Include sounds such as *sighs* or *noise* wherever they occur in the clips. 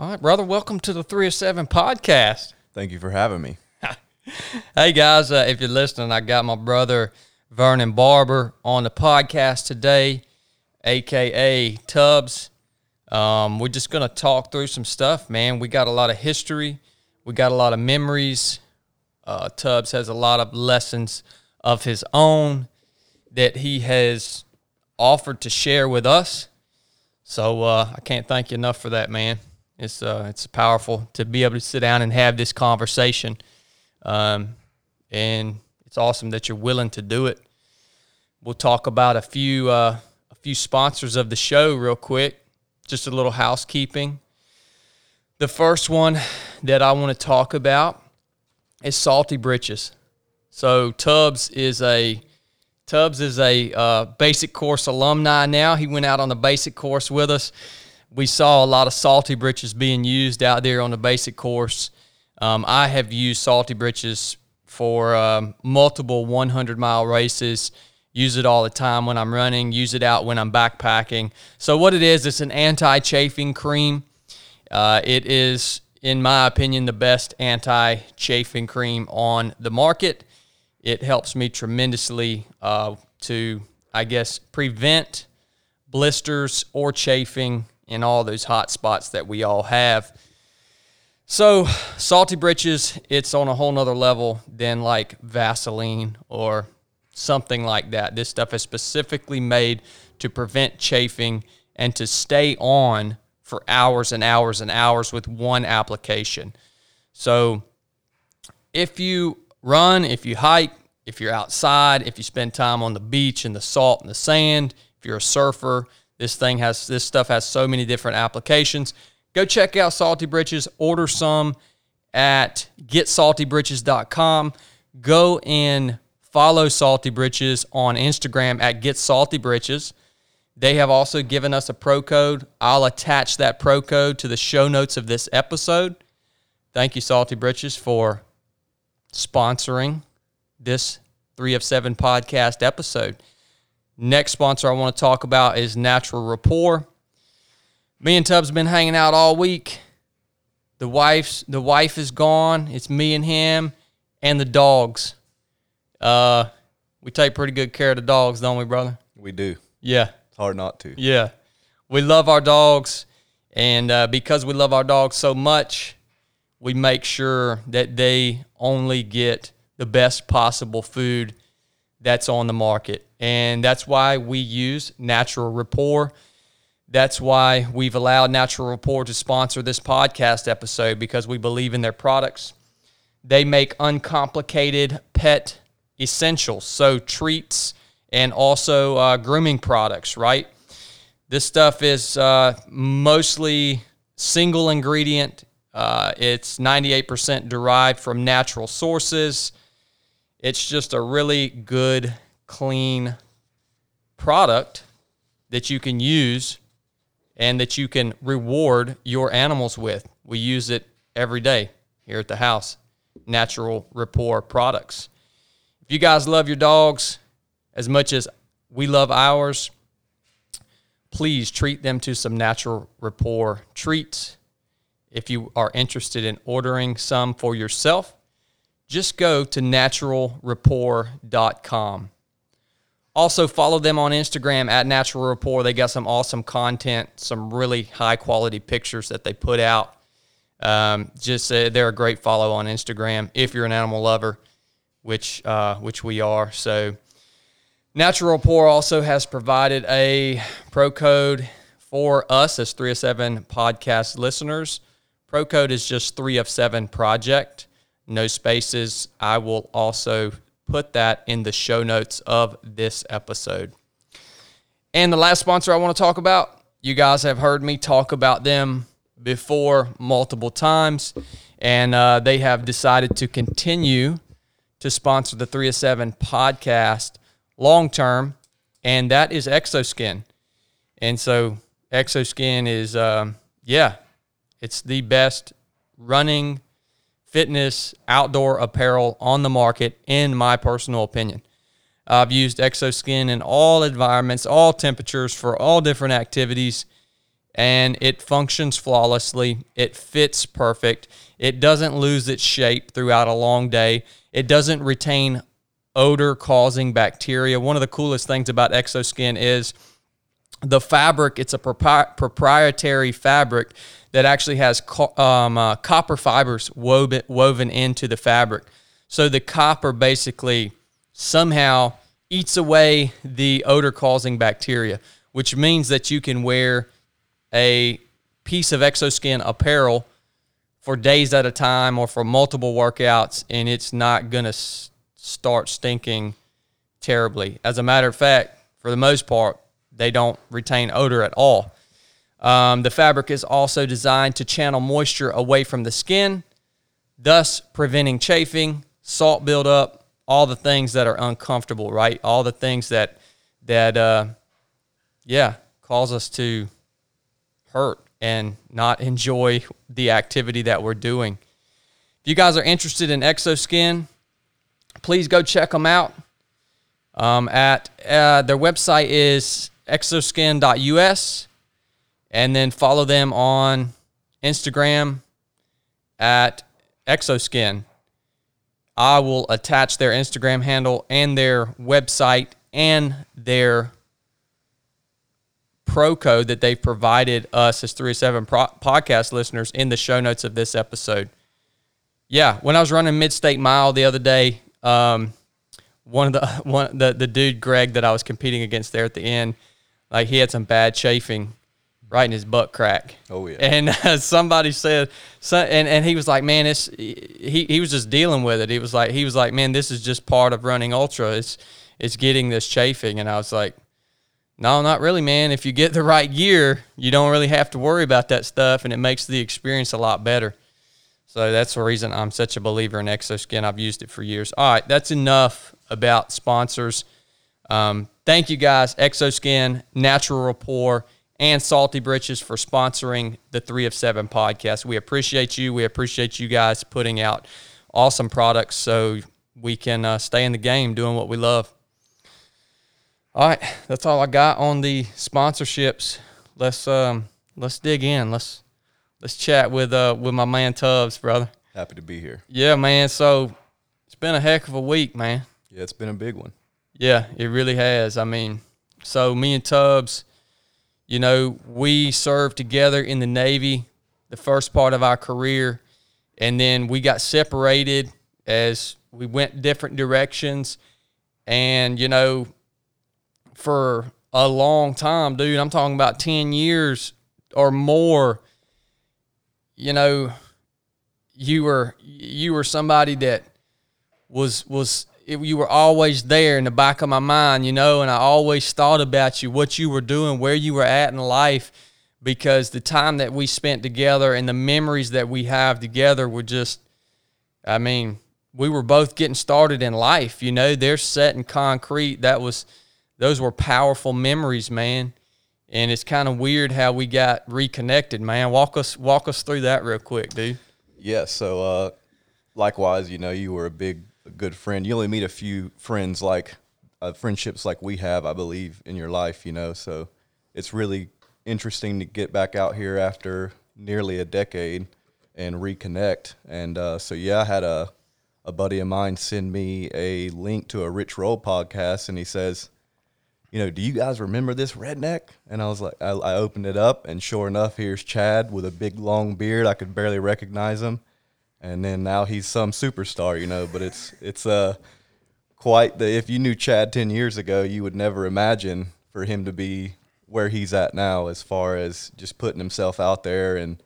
All right, brother. Welcome to the Three of Seven podcast. Thank you for having me. *laughs* Hey guys, uh, if you're listening, I got my brother Vernon Barber on the podcast today, aka Tubbs. Um, we're just gonna talk through some stuff, man. We got a lot of history, we got a lot of memories. Uh, Tubbs has a lot of lessons of his own that he has offered to share with us. So uh, I can't thank you enough for that, man. It's uh, it's powerful to be able to sit down and have this conversation. Um, and it's awesome that you're willing to do it. We'll talk about a few uh, a few sponsors of the show real quick. Just a little housekeeping. The first one that I want to talk about is Salty Britches. So Tubbs is a Tubbs is a uh, basic course alumni now. He went out on the basic course with us. We saw a lot of salty britches being used out there on the basic course. Um, I have used salty britches for um, multiple 100 mile races. Use it all the time when I'm running. Use it out when I'm backpacking. So what it is, it's an anti-chafing cream. Uh, it is, in my opinion, the best anti-chafing cream on the market. It helps me tremendously uh, to, I guess, prevent blisters or chafing in all those hot spots that we all have. So, salty britches, it's on a whole nother level than like Vaseline or something like that. This stuff is specifically made to prevent chafing and to stay on for hours and hours and hours with one application. So, if you run, if you hike, if you're outside, if you spend time on the beach and the salt and the sand, if you're a surfer, this thing has this stuff has so many different applications. Go check out Salty Britches, order some at getsaltybritches.com. Go and follow Salty Britches on Instagram at getsaltybritches. They have also given us a pro code. I'll attach that pro code to the show notes of this episode. Thank you, Salty Britches, for sponsoring this three of seven podcast episode. Next sponsor I want to talk about is Natural Rapport. Me and Tubbs been hanging out all week. The wife's the wife is gone. It's me and him and the dogs. Uh, we take pretty good care of the dogs, don't we, brother? We do. Yeah, It's hard not to. yeah. We love our dogs, and uh, because we love our dogs so much, we make sure that they only get the best possible food that's on the market. And that's why we use Natural Rapport. That's why we've allowed Natural Rapport to sponsor this podcast episode because we believe in their products. They make uncomplicated pet essentials, so treats and also uh, grooming products, right? This stuff is uh, mostly single ingredient. Uh, it's 98% derived from natural sources. It's just a really good, clean product that you can use and that you can reward your animals with. We use it every day here at the house. Natural Rapport products. If you guys love your dogs as much as we love ours, please treat them to some Natural Rapport treats. If you are interested in ordering some for yourself, just go to naturalrapport.com. Also, follow them on Instagram at Natural Rapport. They got some awesome content, some really high quality pictures that they put out. Um, just uh, they're a great follow on Instagram if you're an animal lover, which uh, which we are. So, Natural Rapport also has provided a pro code for us as three of seven podcast listeners. Pro code is just three of seven project, no spaces. I will also put that in the show notes of this episode. And the last sponsor I want to talk about, you guys have heard me talk about them before multiple times, and uh, they have decided to continue to sponsor the 3 of 7 podcast long term, and that is Exoskin. And so Exoskin is, um, yeah, it's the best running fitness outdoor apparel on the market, in my personal opinion. I've used Exoskin in all environments, all temperatures, for all different activities, and it functions flawlessly. It fits perfect. It doesn't lose its shape throughout a long day. It doesn't retain odor causing bacteria. One of the coolest things about ExoSkin is the fabric. It's a propri- proprietary fabric that actually has co- um, uh, copper fibers woven, woven into the fabric. So the copper basically somehow eats away the odor causing bacteria, which means that you can wear a piece of exoskin apparel for days at a time or for multiple workouts and it's not going to s- start stinking terribly. As a matter of fact, for the most part, they don't retain odor at all. Um, the fabric is also designed to channel moisture away from the skin, thus preventing chafing, salt buildup, all the things that are uncomfortable, right? All the things that that uh, yeah cause us to hurt and not enjoy the activity that we're doing. If you guys are interested in Exoskin, please go check them out. Um, at uh, their website is exoskin.us, and then follow them on Instagram at Exoskin. I will attach their Instagram handle and their website and their pro code that they've provided us as 307 pro- podcast listeners in the show notes of this episode. Yeah, when I was running Mid State Mile the other day, um, one of the *laughs* one the the dude Greg that I was competing against there at the end, like he had some bad chafing right in his butt crack. Oh, yeah. And uh, somebody said, so, and and he was like, man, it's he he was just dealing with it. He was like he was like, man, this is just part of running ultra. It's it's getting this chafing, and I was like. No, not really, man. If you get the right gear, you don't really have to worry about that stuff, and it makes the experience a lot better. So that's the reason I'm such a believer in Exoskin. I've used it for years. All right, that's enough about sponsors. Um, thank you guys, Exoskin, Natural Rapport, and Salty Britches for sponsoring the Three of Seven podcast. We appreciate you. We appreciate you guys putting out awesome products so we can uh, stay in the game doing what we love. All right, that's all I got on the sponsorships. Let's um let's dig in. Let's let's chat with uh with my man Tubbs, brother. Happy to be here. Yeah, man. So it's been a heck of a week, man. Yeah, it's been a big one. Yeah, it really has. I mean, so me and Tubbs, you know, we served together in the Navy the first part of our career, and then we got separated as we went different directions. And, you know, for a long time, dude, I'm talking about 10 years or more, you know, you were you were somebody that was was it, you were always there in the back of my mind, you know, and I always thought about you, what you were doing, where you were at in life, because the time that we spent together and the memories that we have together were just, I mean, we were both getting started in life, you know, they're set in concrete. That was, those were powerful memories, man. And it's kind of weird how we got reconnected, man. Walk us, walk us through that real quick, dude. Yeah, so uh, likewise, you know, you were a big, a good friend. You only meet a few friends like uh, friendships like we have, I believe, in your life. You know, so it's really interesting to get back out here after nearly a decade and reconnect. And uh, so, yeah, I had a a buddy of mine send me a link to a Rich Roll podcast, and he says, you know, do you guys remember this redneck? And I was like, I, I opened it up, and sure enough, here's Chad with a big long beard. I could barely recognize him, and then now he's some superstar, you know. But it's it's uh quite the. If you knew Chad ten years ago, you would never imagine for him to be where he's at now, as far as just putting himself out there and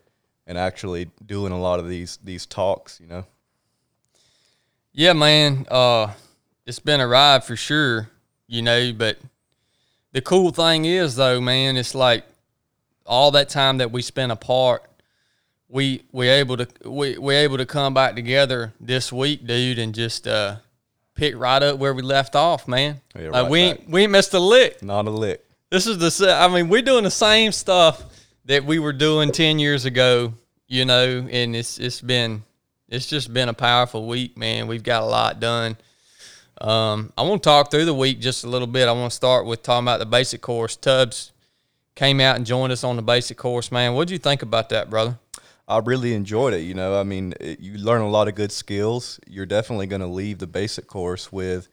and actually doing a lot of these these talks, you know. Yeah, man. Uh, it's been a ride for sure, you know. But the cool thing is, though, man, it's like all that time that we spent apart, we we able to we we able to come back together this week, dude, and just uh, pick right up where we left off, man. Yeah, like right we ain't, we ain't missed a lick. Not a lick. This is the I mean, we're doing the same stuff that we were doing ten years ago, you know, and it's it's been it's just been a powerful week, man. We've got a lot done. Um, I want to talk through the week just a little bit. I want to start with talking about the basic course. Tubbs, came out and joined us on the basic course, man. What did you think about that, brother? I really enjoyed it. You know, I mean, it, you learn a lot of good skills. You're definitely going to leave the basic course with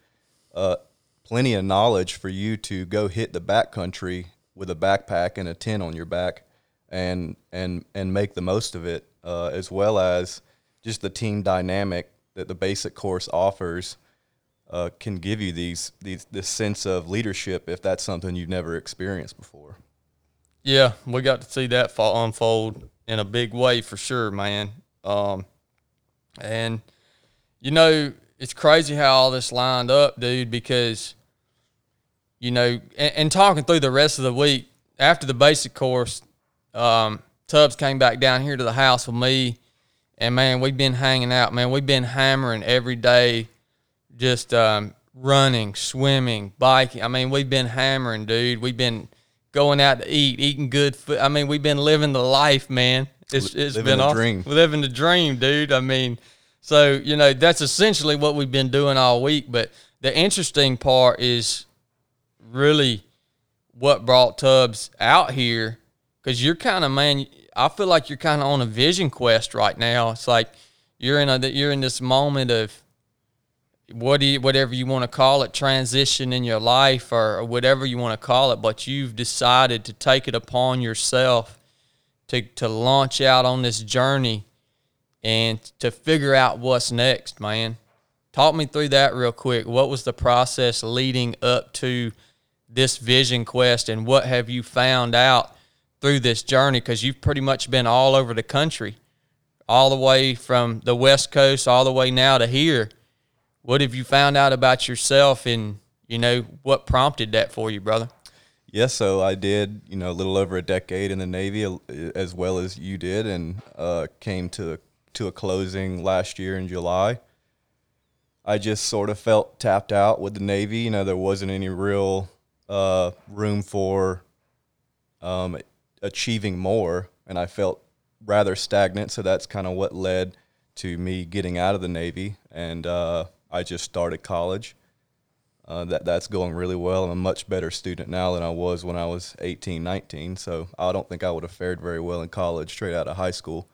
uh, plenty of knowledge for you to go hit the backcountry with a backpack and a tent on your back, and and and make the most of it, uh, as well as just the team dynamic that the basic course offers. Uh, can give you these these this sense of leadership if that's something you've never experienced before. Yeah, we got to see that fall unfold in a big way for sure, man. Um, and you know, it's crazy how all this lined up, dude. Because you know, and, and talking through the rest of the week after the basic course, um, Tubbs came back down here to the house with me, and man, we've been hanging out. Man, we've been hammering every day, just um, running, swimming, biking. I mean, we've been hammering, dude. We've been going out to eat, eating good food. I mean, we've been living the life, man. It's it's living been the awesome. dream. living the dream, dude. I mean, so you know that's essentially what we've been doing all week. But the interesting part is really what brought Tubbs out here because you're kind of man. I feel like you're kind of on a vision quest right now. It's like you're in a you're in this moment of what do you, whatever you want to call it, transition in your life or, or whatever you want to call it, but you've decided to take it upon yourself to to launch out on this journey and to figure out what's next, man. Talk me through that real quick. What was the process leading up to this vision quest and what have you found out through this journey because you've pretty much been all over the country all the way from the west coast all the way now to here what have you found out about yourself and you know what prompted that for you brother Yes, so I did, you know, a little over a decade in the Navy, as well as you did, and uh, came to to a closing last year in July. I just sort of felt tapped out with the Navy. You know, there wasn't any real uh, room for um, achieving more, and I felt rather stagnant. So that's kind of what led to me getting out of the Navy, and uh, I just started college. Uh, that that's going really well. I'm a much better student now than I was when I was 18, 19. So I don't think I would have fared very well in college straight out of high school.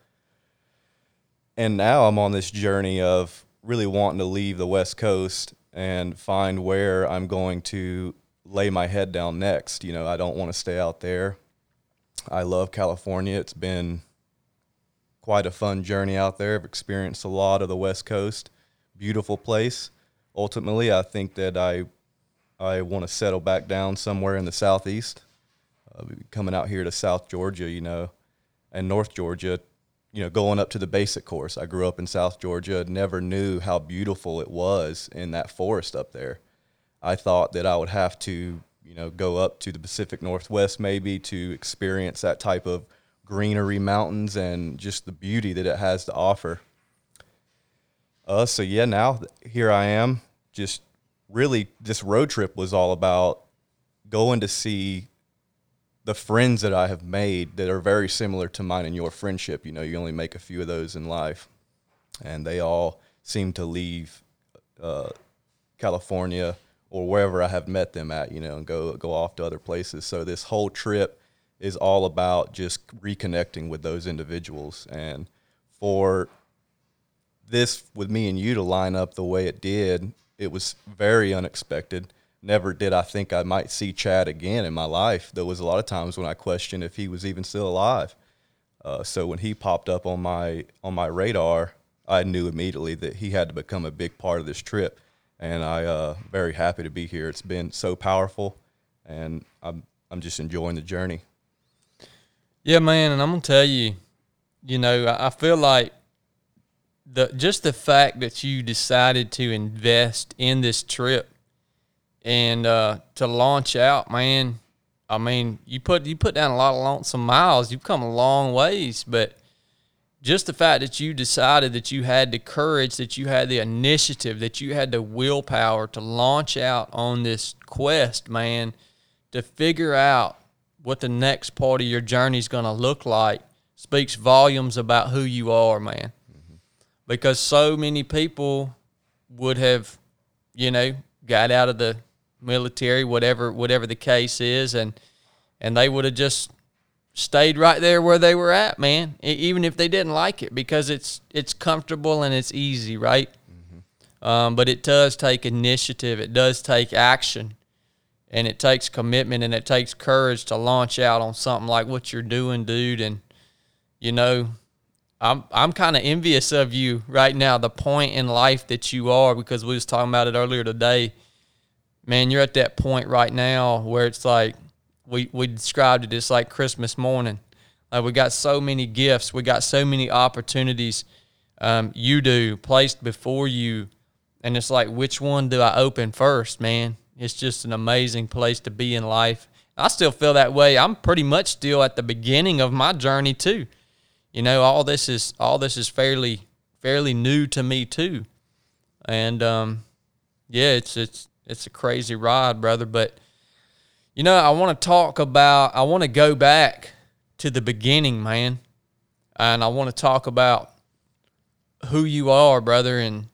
And now I'm on this journey of really wanting to leave the West Coast and find where I'm going to lay my head down next. You know, I don't want to stay out there. I love California. It's been quite a fun journey out there. I've experienced a lot of the West Coast. Beautiful place ultimately, I think that I I want to settle back down somewhere in the southeast. Uh, coming out here to South Georgia, you know, and North Georgia, you know, going up to the basic course. I grew up in South Georgia, never knew how beautiful it was in that forest up there. I thought that I would have to, you know, go up to the Pacific Northwest maybe to experience that type of greenery, mountains, and just the beauty that it has to offer. Uh, so yeah, now here I am. Just really, this road trip was all about going to see the friends that I have made that are very similar to mine and your friendship. You know, you only make a few of those in life, and they all seem to leave uh, California or wherever I have met them at. You know, and go go off to other places. So this whole trip is all about just reconnecting with those individuals and for this with me and you to line up the way it did, it was very unexpected. Never did I think I might see Chad again in my life. There was a lot of times when I questioned if he was even still alive. Uh, so when he popped up on my on my radar, I knew immediately that he had to become a big part of this trip, and I uh, very happy to be here. It's been so powerful, and I'm I'm just enjoying the journey. Yeah, man, and I'm gonna tell you, you know, I I feel like the just the fact that you decided to invest in this trip and uh, to launch out, man. I mean, you put you put down a lot of lonesome miles. You've come a long ways, but just the fact that you decided that you had the courage, that you had the initiative, that you had the willpower to launch out on this quest, man, to figure out what the next part of your journey is going to look like speaks volumes about who you are, man. Because so many people would have, you know, got out of the military, whatever whatever the case is, and and they would have just stayed right there where they were at, man. Even if they didn't like it, because it's it's comfortable and it's easy, right? Um, but it does take initiative. It does take action, and it takes commitment and it takes courage to launch out on something like what you're doing, dude. And you know, I'm I'm kind of envious of you right now, the point in life that you are, because we was talking about it earlier today. Man, you're at that point right now where it's like we we described it as like Christmas morning. Like we got so many gifts, we got so many opportunities. Um, you do placed before you, and it's like which one do I open first, man? It's just an amazing place to be in life. I still feel that way. I'm pretty much still at the beginning of my journey too. You know, all this is all this is fairly fairly new to me too, and um, yeah, it's it's it's a crazy ride, brother. But you know, I want to talk about. I want to go back to the beginning, man, and I want to talk about who you are, brother, and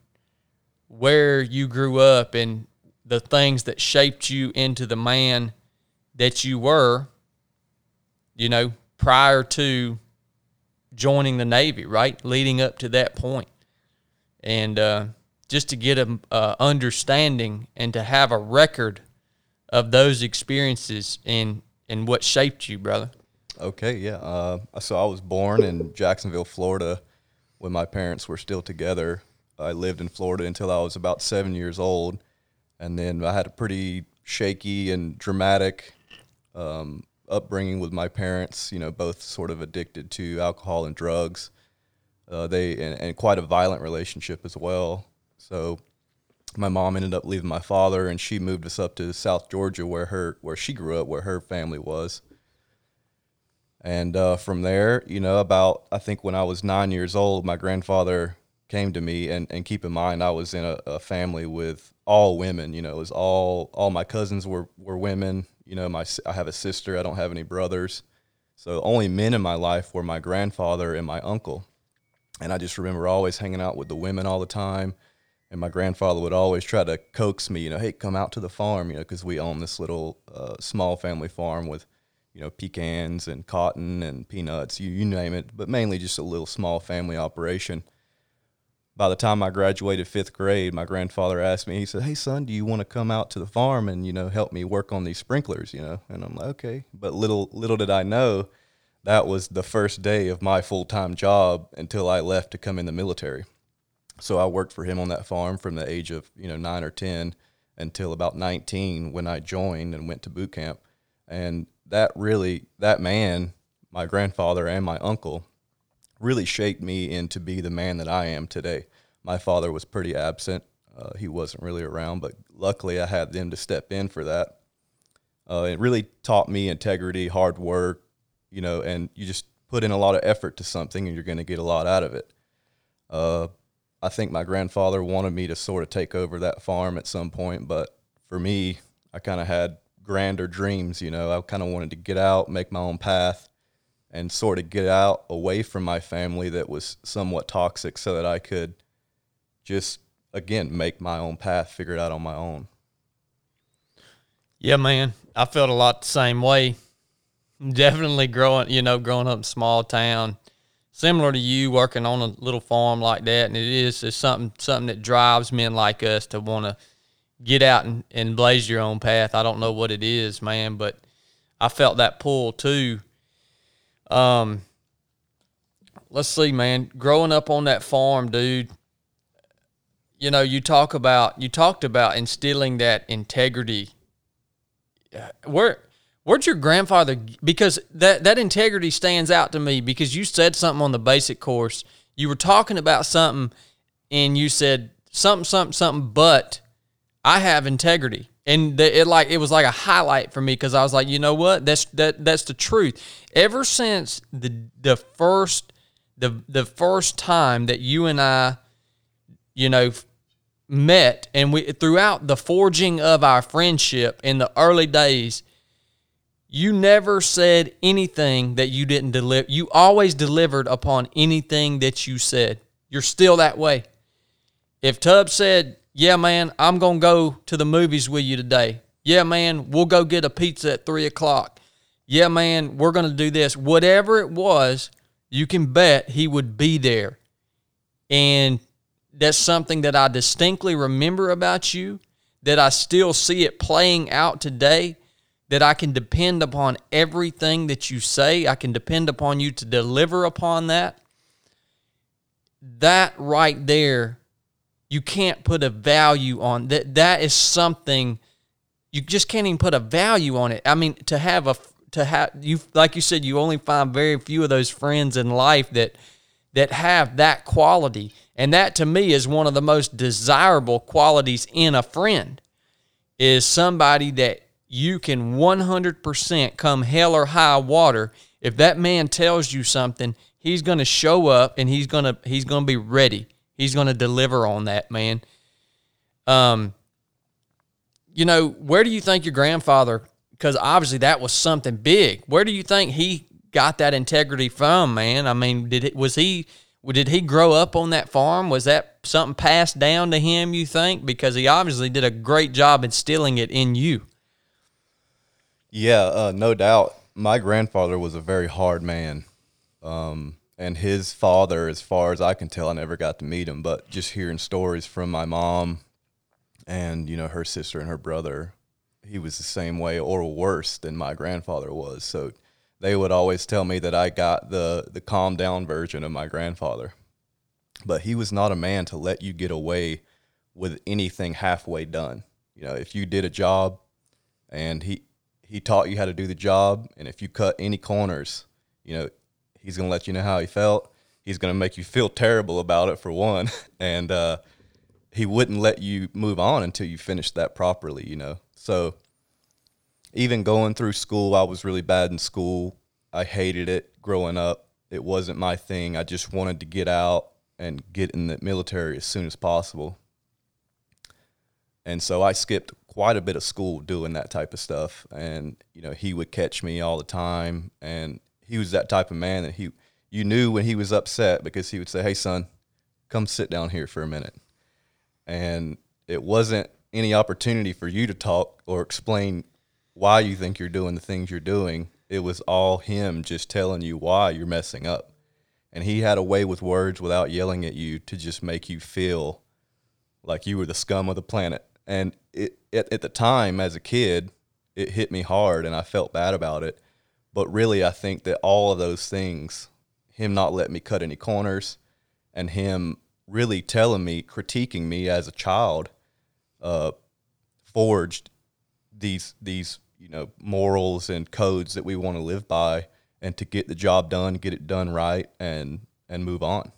where you grew up and the things that shaped you into the man that you were, you know, prior to joining the Navy, right? Leading up to that point. And uh, just to get a, a understanding and to have a record of those experiences and, and what shaped you, brother. Okay, yeah. Uh, so I was born in Jacksonville, Florida, when my parents were still together. I lived in Florida until I was about seven years old, and then I had a pretty shaky and dramatic um, upbringing with my parents. You know, both sort of addicted to alcohol and drugs. Uh, they and, and quite a violent relationship as well. So my mom ended up leaving my father, and she moved us up to South Georgia, where her where she grew up, where her family was. And uh, from there, you know, about I think when I was nine years old, my grandfather came to me, and, and keep in mind, I was in a, a family with all women. You know, it was all all my cousins were were women. You know, my I have a sister. I don't have any brothers, so the only men in my life were my grandfather and my uncle. And I just remember always hanging out with the women all the time. And my grandfather would always try to coax me, you know, hey, come out to the farm, you know, because we own this little uh, small family farm with, you know, pecans and cotton and peanuts, you, you name it, but mainly just a little small family operation. By the time I graduated fifth grade, my grandfather asked me, he said, hey, son, do you want to come out to the farm and, you know, help me work on these sprinklers, you know? And I'm like, okay. But little, little did I know that was the first day of my full time job until I left to come in the military. So I worked for him on that farm from the age of you know nine or ten until about nineteen when I joined and went to boot camp. And that really, that man, my grandfather and my uncle, really shaped me into be the man that I am today. My father was pretty absent; uh, he wasn't really around, but luckily I had them to step in for that. Uh, it really taught me integrity, hard work, you know, and you just put in a lot of effort to something and you're going to get a lot out of it. Uh, I think my grandfather wanted me to sort of take over that farm at some point, but for me, I kind of had grander dreams, you know. I kind of wanted to get out, make my own path, and sort of get out away from my family that was somewhat toxic so that I could just, again, make my own path, figure it out on my own. Yeah, man. I felt a lot the same way. Definitely growing, you know, growing up in small town, similar to you working on a little farm like that, and it is it's something something that drives men like us to want to get out and, and blaze your own path. I don't know what it is, man, but I felt that pull too. Um, let's see, man. Growing up on that farm, dude. You know, you talk about you talked about instilling that integrity where where'd your grandfather because that that integrity stands out to me because you said something on the basic course you were talking about something and you said something something something but i have integrity and the, it like it was like a highlight for me because i was like you know what? That's that that's the truth. Ever since the the first the the first time that you and i you know met and we throughout the forging of our friendship in the early days you never said anything that you didn't deliver you always delivered upon anything that you said. You're still that way. If Tubbs said yeah man i'm gonna go to the movies with you today yeah man we'll go get a pizza at three o'clock yeah, man, we're going to do this. Whatever it was, you can bet he would be there. And that's something that I distinctly remember about you, that I still see it playing out today, that I can depend upon everything that you say. I can depend upon you to deliver upon that. That right there, you can't put a value on that. That is something you just can't even put a value on it. I mean, to have a to have you like you said, you only find very few of those friends in life that that have that quality. And that to me is one of the most desirable qualities in a friend is somebody that you can 100% come hell or high water if that man tells you something he's going to show up and he's going to he's going to be ready he's going to deliver on that man. Um you know where do you think your grandfather because obviously that was something big. Where do you think he got that integrity from man? I mean did it was he did he grow up on that farm? Was that something passed down to him you think? Because he obviously did a great job instilling it in you. Yeah, uh, no doubt. My grandfather was a very hard man. Um, and his father, as far as I can tell, I never got to meet him, but just hearing stories from my mom and, you know, her sister and her brother, he was the same way or worse than my grandfather was. So they would always tell me that I got the, the calm down version of my grandfather. But he was not a man to let you get away with anything halfway done. You know, if you did a job and he, he taught you how to do the job. And if you cut any corners, you know, he's going to let you know how he felt. He's going to make you feel terrible about it for one. *laughs* And uh, he wouldn't let you move on until you finished that properly, you know. So even going through school, I was really bad in school. I hated it growing up. It wasn't my thing. I just wanted to get out and get in the military as soon as possible. And so I skipped quite a bit of school doing that type of stuff. And, you know, he would catch me all the time. And he was that type of man that he, you knew when he was upset because he would say, Hey, son, come sit down here for a minute. And it wasn't any opportunity for you to talk or explain why you think you're doing the things you're doing. It was all him just telling you why you're messing up. And he had a way with words without yelling at you to just make you feel like you were the scum of the planet and it at, at the time as a kid it hit me hard and i felt bad about it but really i think that all of those things him not letting me cut any corners and him really telling me critiquing me as a child uh, forged these these you know morals and codes that we want to live by and to get the job done get it done right and and move on.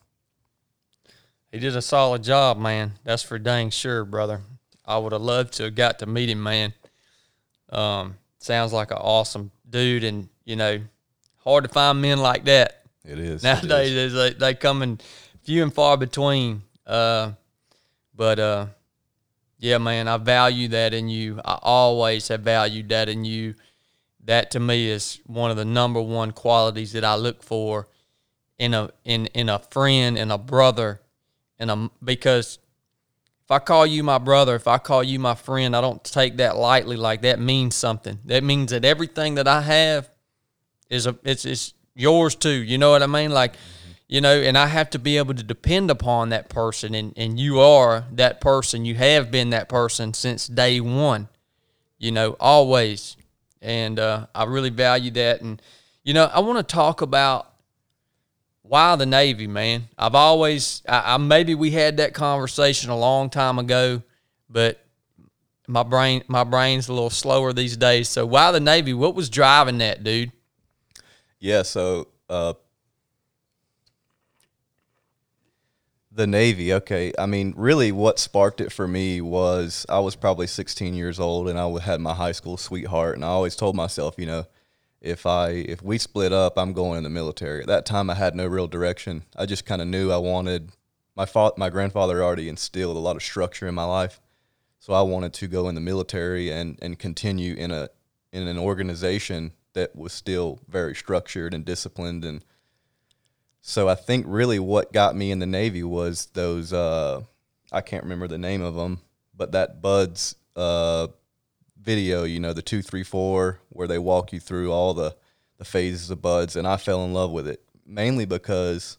He did a solid job man. That's for dang sure brother. I would have loved to have got to meet him, man. Um, sounds like an awesome dude, and you know, hard to find men like that. it is Nowadays, it is. they they come in few and far between. Uh, but uh, yeah, man, I value that in you. I always have valued that in you. That to me is one of the number one qualities that I look for in a in in a friend and a brother, and a because if I call you my brother, if I call you my friend, I don't take that lightly. Like that means something. That means that everything that I have is a it's it's yours too. You know what I mean? Like, you know, and I have to be able to depend upon that person, and and you are that person. You have been that person since day one. You know, always, and uh, I really value that. And you know, I want to talk about why the Navy, man? I've always, I, I, maybe we had that conversation a long time ago, but my brain, my brain's a little slower these days. So why the Navy? What was driving that, dude? Yeah, so uh, the Navy. Okay, I mean, really, what sparked it for me was I was probably 16 years old, and I had my high school sweetheart, and I always told myself, you know, if I if we split up, I'm going in the military. At that time, I had no real direction. I just kind of knew I wanted. My fa- my grandfather already instilled a lot of structure in my life, so I wanted to go in the military and and continue in a in an organization that was still very structured and disciplined and. So I think really what got me in the Navy was those uh, I can't remember the name of them, but that Buds uh, video, you know, the two, three, four, where they walk you through all the the phases of buds, and I fell in love with it mainly because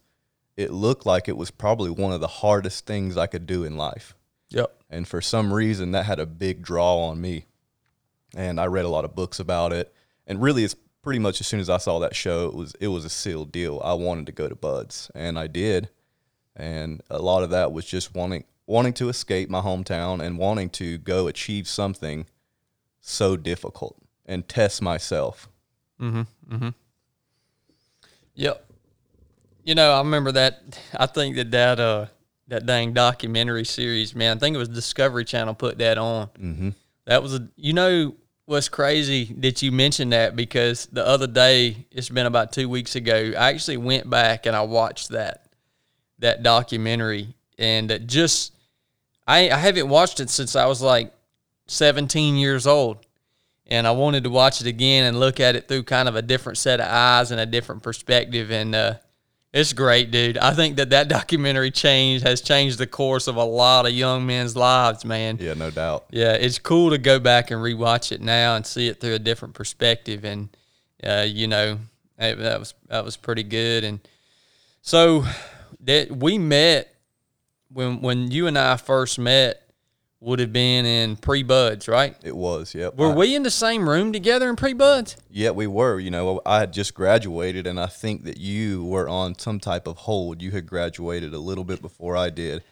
it looked like it was probably one of the hardest things I could do in life. Yep. And for some reason, that had a big draw on me. And I read a lot of books about it. And really, it's pretty much as soon as I saw that show, it was it was a sealed deal. I wanted to go to Buds, and I did. And a lot of that was just wanting wanting to escape my hometown and wanting to go achieve something so difficult and test myself. Mm-hmm. Mm-hmm. Yep. You know, I remember that. I think that that uh that dang documentary series, man. I think it was Discovery Channel put that on. Mm-hmm. That was a. You know what's crazy that you mentioned that because the other day, it's been about two weeks ago. I actually went back and I watched that that documentary and just I I haven't watched it since I was like 17 years old and I wanted to watch it again and look at it through kind of a different set of eyes and a different perspective. And uh, it's great, dude. I think that that *laughs* documentary change has changed the course of a lot of young men's lives, man. Yeah, no doubt. Yeah, it's cool to go back and rewatch it now and see it through a different perspective. And uh, you know, that was that was pretty good. And so that we met when when you and I first met would have been in pre buds, right? It was, yep. Were I- we in the same room together in pre buds? Yeah, we were. You know, I had just graduated, and I think that you were on some type of hold. You had graduated a little bit before I did.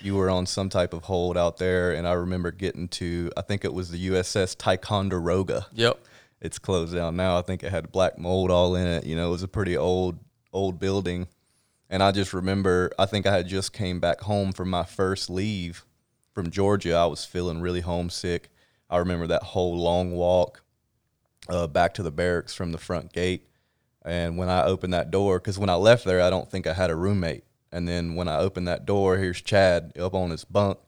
You were on some type of hold out there, and I remember getting to, I think it was the USS Ticonderoga. Yep. It's closed down now. I think it had black mold all in it. You know, it was a pretty old, old building. And I just remember, I think I had just came back home from my first leave from Georgia. I was feeling really homesick. I remember that whole long walk uh, back to the barracks from the front gate. And when I opened that door, because when I left there, I don't think I had a roommate. And then when I opened that door, here's Chad up on his bunk,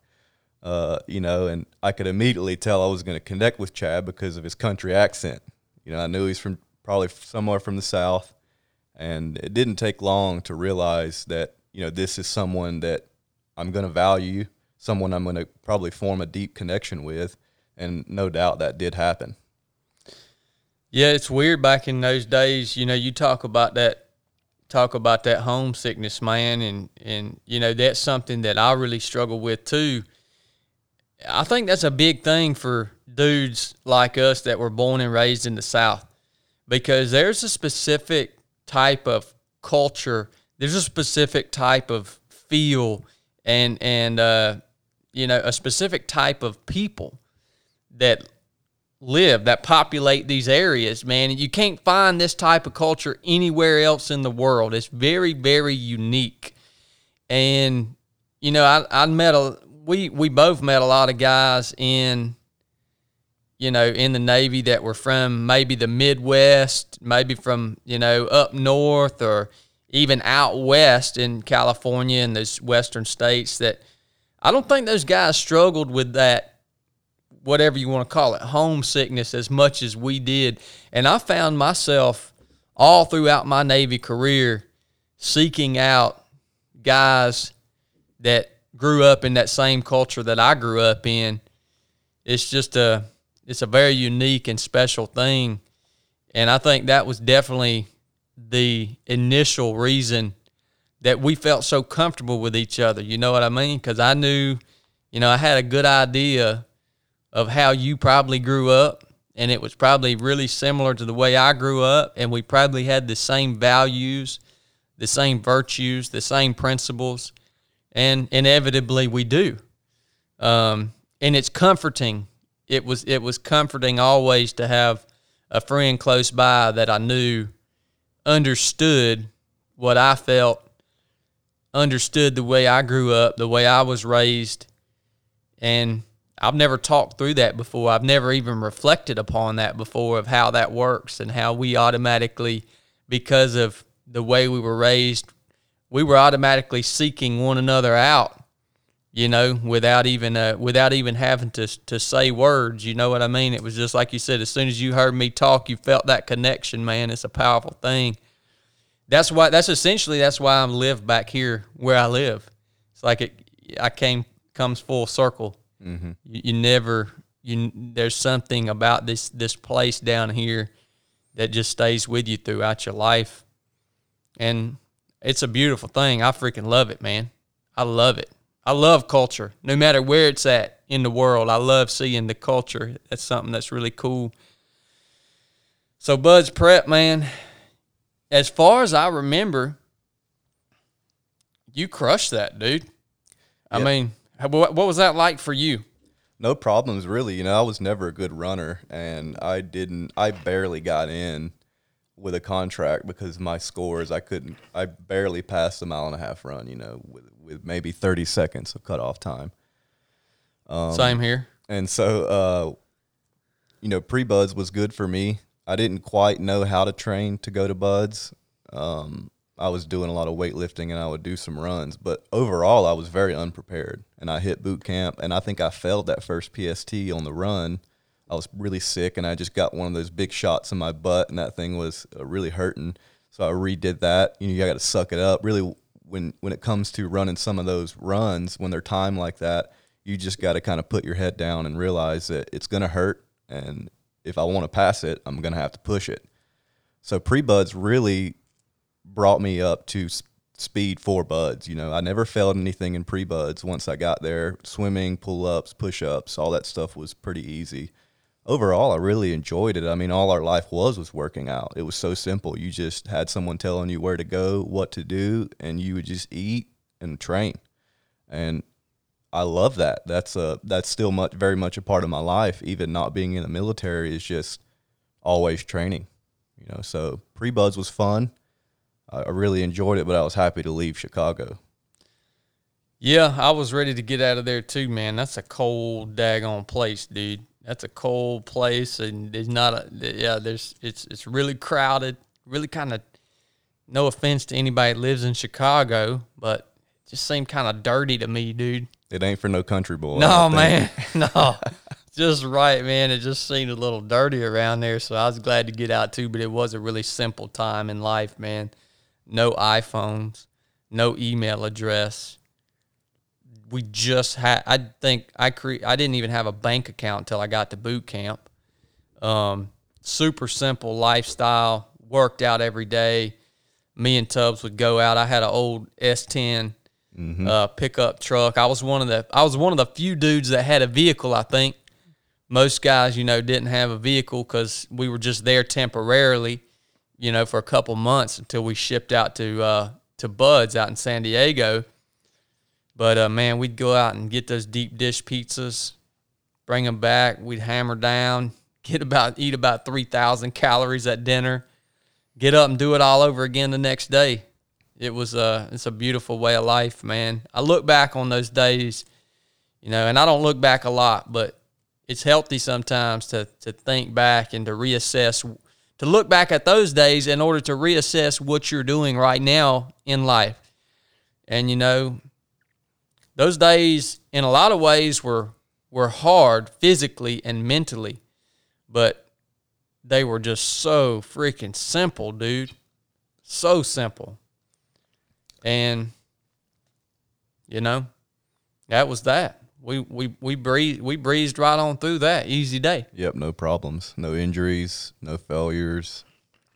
uh, you know, and I could immediately tell I was going to connect with Chad because of his country accent. You know, I knew he's from probably somewhere from the South. And it didn't take long to realize that, you know, this is someone that I'm going to value, someone I'm going to probably form a deep connection with. And no doubt that did happen. Yeah, it's weird back in those days. You know, you talk about that, talk about that homesickness, man, and and you know that's something that I really struggle with too. I think that's a big thing for dudes like us that were born and raised in the South, because there's a specific type of culture, there's a specific type of feel, and and uh, you know a specific type of people that live that populate these areas man you can't find this type of culture anywhere else in the world. It's very very unique. And you know i, I met a we we both met a lot of guys in you know in the navy that were from maybe the midwest maybe from you know up north or even out west in california and those western states that i don't think those guys struggled with that whatever you want to call it, homesickness as much as we did. And I found myself all throughout my Navy career seeking out guys that grew up in that same culture that I grew up in. It's just a it's a very unique and special thing. And I think that was definitely the initial reason that we felt so comfortable with each other. You know what I mean? Because I knew, you know, I had a good idea of how you probably grew up and it was probably really similar to the way I grew up and we probably had the same values, the same virtues, the same principles and inevitably we do. Um, and it's comforting. It was it was comforting always to have a friend close by that I knew understood what I felt, understood the way I grew up, the way I was raised, and I've never talked through that before. I've never even reflected upon that before of how that works and how we automatically, because of the way we were raised, we were automatically seeking one another out, you know, without even uh, without even having to to say words. You know what I mean? It was just like you said. As soon as you heard me talk, you felt that connection. Man, it's a powerful thing. That's why. That's essentially that's why I'm live back here where I live. It's like it. I came comes full circle Mm-hmm. you, you never you there's something about this this place down here that just stays with you throughout your life. And it's a beautiful thing. I freaking love it, man. I love it. I love culture, no matter where it's at in the world. I love seeing the culture. That's something that's really cool. So, Bud's Prep, man, as far as I remember, you crushed that, dude. I Yep. mean, what what was that like for you? No problems, really. You know, I was never a good runner, and I didn't. I barely got in with a contract because my scores, I couldn't. I barely passed the mile and a half run. You know, with with maybe thirty seconds of cutoff time. Um, Same here. And so, uh, you know, pre BUD/S was good for me. I didn't quite know how to train to go to BUD/S. Um, I was doing a lot of weightlifting and I would do some runs, but overall, I was very unprepared. And I hit boot camp, and I think I failed that first PST on the run. I was really sick, and I just got one of those big shots in my butt, and that thing was uh, really hurting. So I redid that. You know, you got to suck it up. Really, when when it comes to running some of those runs, when they're timed like that, you just got to kind of put your head down and realize that it's going to hurt. And if I want to pass it, I'm going to have to push it. So pre BUD/S really brought me up to speed for BUD/S. You know, I never failed anything in pre BUD/S once I got there. Swimming, pull ups, push ups, all that stuff was pretty easy. Overall, I really enjoyed it. I mean, all our life was was working out. It was so simple. You just had someone telling you where to go, what to do, and you would just eat and train. And I love that. That's a that's still much very much a part of my life. Even not being in the military is just always training. You know, so pre BUD/S was fun. I really enjoyed it, but I was happy to leave Chicago. Yeah, I was ready to get out of there too, man. That's a cold daggone place, dude. That's a cold place, and there's not a yeah. There's it's it's really crowded. Really kind of no offense to anybody that lives in Chicago, but just seemed kind of dirty to me, dude. It ain't for no country boy. No, man, *laughs* no. Just right, man. It just seemed a little dirty around there, so I was glad to get out too. But it was a really simple time in life, man. No iPhones, no email address. We just had. I think I cre- I didn't even have a bank account until I got to boot camp. Um, super simple lifestyle. Worked out every day. Me and Tubbs would go out. I had an old S10 uh, pickup truck. I was one of the I was one of the few dudes that had a vehicle. I think most guys, you know, didn't have a vehicle because we were just there temporarily, you know, for a couple months until we shipped out to uh, to BUD/S out in San Diego. But uh, man, we'd go out and get those deep dish pizzas, bring them back. We'd hammer down, *laughs* get about eat about three thousand calories at dinner, get up and do it all over again the next day. It was a it's a beautiful way of life, man. I look back on those days, you know, and I don't look back a lot, but it's healthy sometimes to to think back and to reassess to look back at those days in order to reassess what you're doing right now in life. And you know, those days in a lot of ways were were hard physically and mentally, but they were just so freaking simple, dude. So simple. And you know, that was that. We we we breezed we breezed right on through that easy day. Yep, no problems, no injuries, no failures.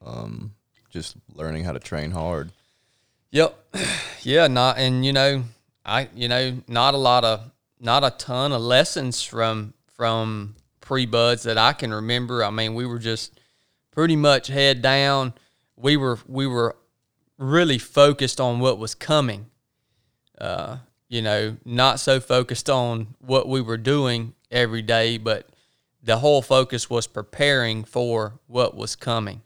Um, just learning how to train hard. Yep. *sighs* Yeah, not and you know, I you know, not a lot of not a ton of lessons from from pre BUD/S that I can remember. I mean, we were just pretty much head down. We were we were really focused on what was coming. Uh, you know, not so focused on what we were doing every day, but the whole focus was preparing for what was coming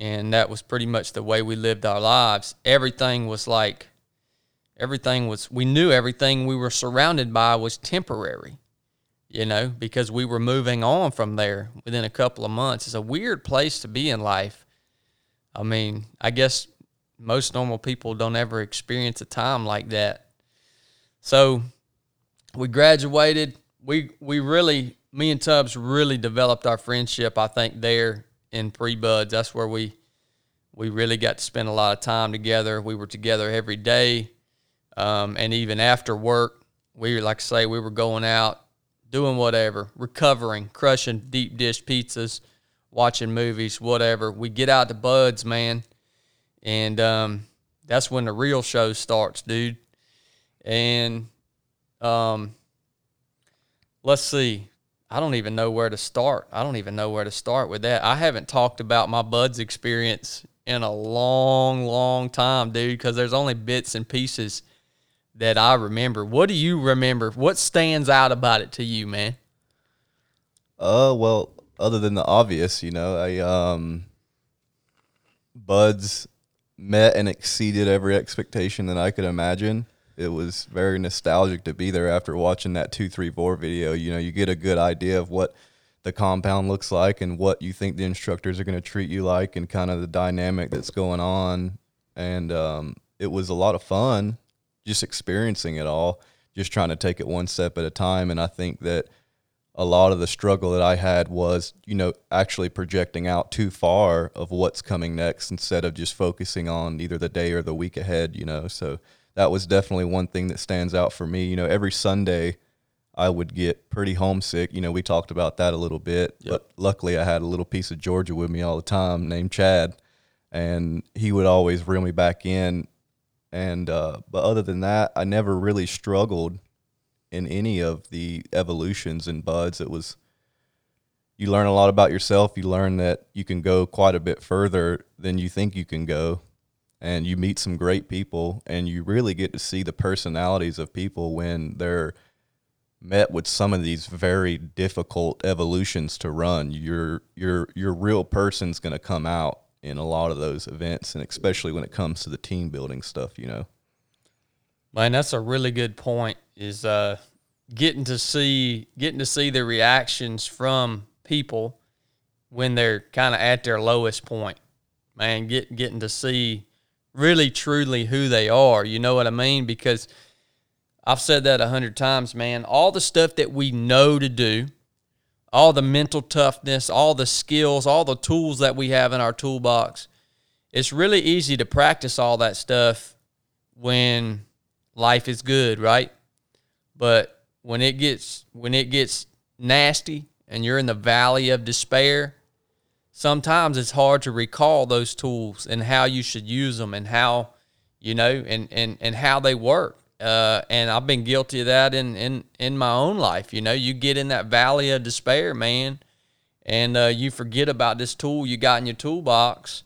and that was pretty much the way we lived our lives. Everything was like, everything was, we knew everything we were surrounded by was temporary, you know, because we were moving on from there within a couple of months. It's a weird place to be in life. I mean, I guess most normal people don't ever experience a time like that. So we graduated. We we really, me and Tubbs really developed our friendship. I think there in pre BUD/S. That's where we we really got to spend a lot of time together. We were together every day, um, and even after work, we like I say we were going out, doing whatever, recovering, crushing deep dish pizzas, watching movies, whatever. We get out the BUD/S, man, and um, that's when the real show starts, dude. And um, let's see. I don't even know where to start. I don't even know where to start with that. I haven't talked about my BUD/S experience in a long, long time, dude, because there's only bits and pieces that I remember. What do you remember? What stands out about it to you, man? Uh, well, other than the obvious, you know, I um, BUD/S met and exceeded every expectation that I could imagine. It was very nostalgic to be there after watching that two three four video. You know, you get a good idea of what the compound looks like and what you think the instructors are going to treat you like and kind of the dynamic that's going on. And um, it was a lot of fun just experiencing it all, just trying to take it one step at a time. And I think that a lot of the struggle that I had was, you know, actually projecting out too far of what's coming next instead of just focusing on either the day or the week ahead, you know. So that was definitely one thing that stands out for me. You know, every Sunday I would get pretty homesick. You know, we talked about that a little bit, yep. but luckily I had a little piece of Georgia with me all the time named Chad, and he would always reel me back in. And uh, but other than that, I never really struggled in any of the evolutions and BUD/S. It was you learn a lot about yourself. You learn that you can go quite a bit further than you think you can go. And you meet some great people and you really get to see the personalities of people when they're met with some of these very difficult evolutions to run. Your your your real person's gonna come out in a lot of those events and especially when it comes to the team building stuff, you know. Man, that's a really good point. Is uh, getting to see getting to see the reactions from people when they're kind of at their lowest point. Man, get getting to see really truly who they are. You know what I mean? Because I've said that a hundred times, man. All the stuff that we know to do, all the mental toughness, all the skills, all the tools that we have in our toolbox. It's really easy to practice all that stuff when life is good, right? But when it gets when it gets nasty and you're in the valley of despair, sometimes it's hard to recall those tools and how you should use them and how you know and and and how they work. Uh, and I've been guilty of that in in in my own life. You know, you get in that valley of despair, man, and uh, you forget about this tool you got in your toolbox,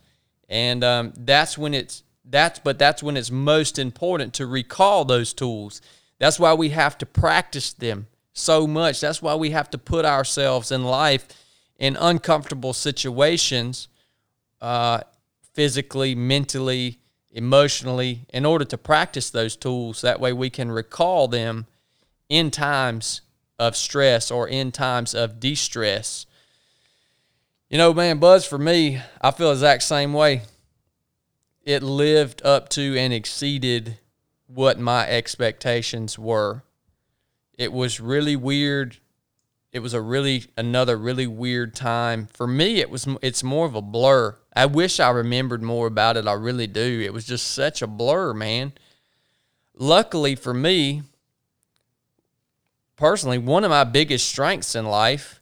and um, that's when it's that's but that's when it's most important to recall those tools. That's why we have to practice them so much. That's why we have to put ourselves in life in uncomfortable situations, uh, physically, mentally, emotionally, in order to practice those tools. That way we can recall them in times of stress or in times of de stress. You know, man, BUD/S, for me, I feel the exact same way it lived up to and exceeded what my expectations were. It was really weird. It was a really another really weird time for me. It was it's more of a blur. I wish I remembered more about it. I really do. It was just such a blur, man. Luckily for me, personally, one of my biggest strengths in life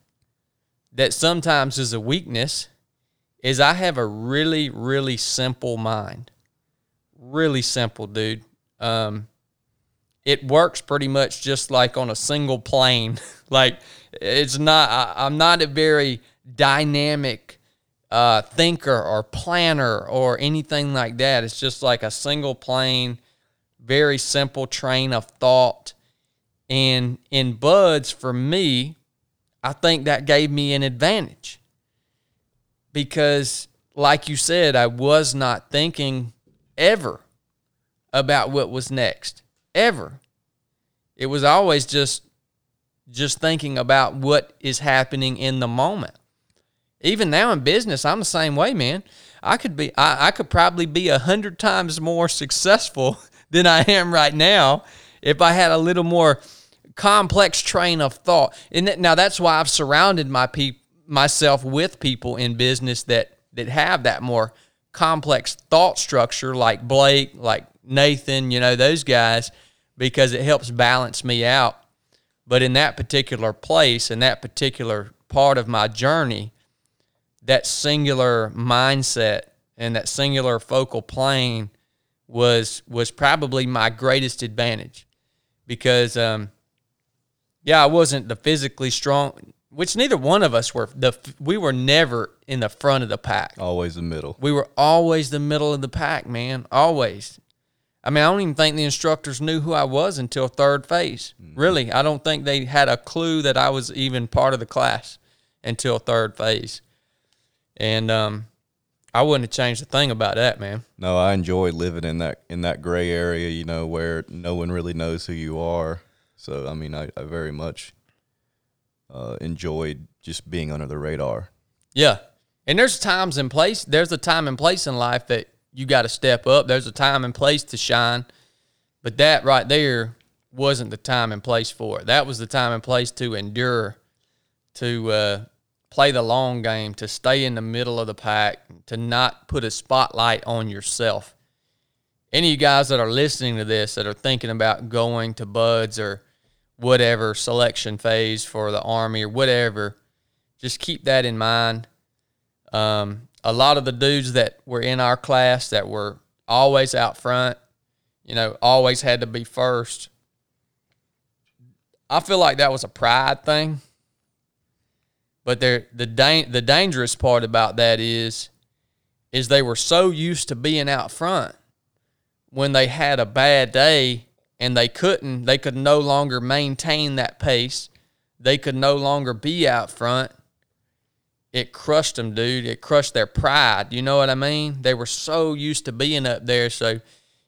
that sometimes is a weakness is I have a really, really simple mind. Really simple, dude. Um, it works pretty much just like on a single plane. *laughs* like it's not. I, am not a very dynamic uh, thinker or planner or anything like that. It's just like a single plane, very simple train of thought. And in BUD/S, for me, I think that gave me an advantage because, like you said, I was not thinking ever about what was next. Ever. It was always just just thinking about what is happening in the moment. Even now in business, I'm the same way, man. I could be I, I could probably be a hundred times more successful *laughs* than I am right now if I had a little more complex train of thought. And that, now that's why I've surrounded my people myself with people in business that that have that more complex thought structure like Blake, like Nathan, you know, those guys because it helps balance me out. But in that particular place, in that particular part of my journey, that singular mindset and that singular focal plane was was probably my greatest advantage because um, yeah, I wasn't the physically strong, which neither one of us were. The we were never in the front of the pack. Always the middle. We were always the middle of the pack, man. Always. I mean, I don't even think the instructors knew who I was until third phase. Mm-hmm. Really, I don't think they had a clue that I was even part of the class until third phase. And um, I wouldn't have changed a thing about that, man. No, I enjoy living in that in that gray area, you know, where no one really knows who you are. So, I mean, I, I very much uh, enjoyed just being under the radar. Yeah, and there's times and place. There's a time and place in life that you got to step up. There's a time and place to shine. But that right there wasn't the time and place for it. That was the time and place to endure, to uh, play the long game, to stay in the middle of the pack, to not put a spotlight on yourself. Any of you guys that are listening to this that are thinking about going to BUD/S or whatever selection phase for the Army or whatever, just keep that in mind. Um, a lot of the dudes that were in our class that were always out front, you know, always had to be first. I feel like that was a pride thing. But the da- the dangerous part about that is is they were so used to being out front when they had a bad day and they couldn't they could no longer maintain that pace. They could no longer be out front it crushed them, dude. It crushed their pride. You know what I mean? They were so used to being up there. So,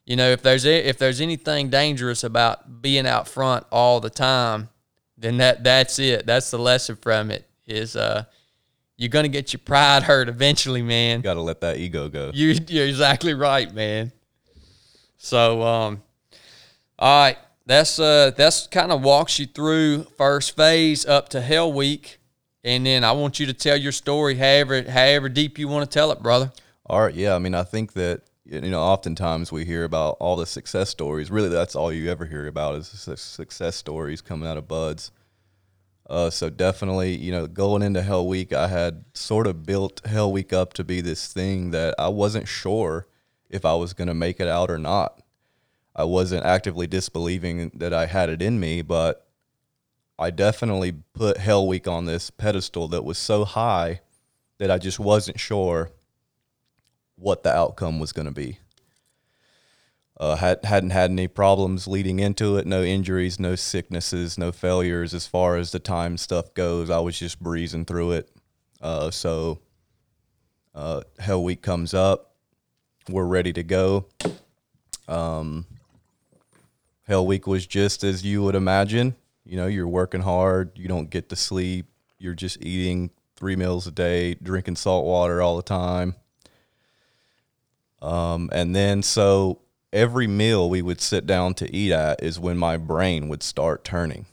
you know, if there's if there's anything dangerous about being out front all the time, then that that's it. That's the lesson from it. Is uh, you're gonna get your pride hurt eventually, man. You Got to let that ego go. You you're exactly right, man. So um, all right, that's uh that's kind of walks you through first phase up to Hell Week and then I want you to tell your story, however however deep you want to tell it, brother. All right, yeah. I mean, I think that you know, oftentimes we hear about all the success stories. Really, that's all you ever hear about is success stories coming out of BUD/S. Uh, so definitely, you know, going into Hell Week, I had sort of built Hell Week up to be this thing that I wasn't sure if I was going to make it out or not. I wasn't actively disbelieving that I had it in me, but I definitely put Hell Week on this pedestal that was so high that I just wasn't sure what the outcome was going to be. Uh, had, hadn't had any problems leading into it, no injuries, no sicknesses, no failures as far as the time stuff goes. I was just breezing through it. Uh, so uh, Hell Week comes up. We're ready to go. Um, Hell Week was just as you would imagine. You know, you're working hard, you don't get to sleep, you're just eating three meals a day, drinking salt water all the time. Um, and then so every meal we would sit down to eat at is when my brain would start turning.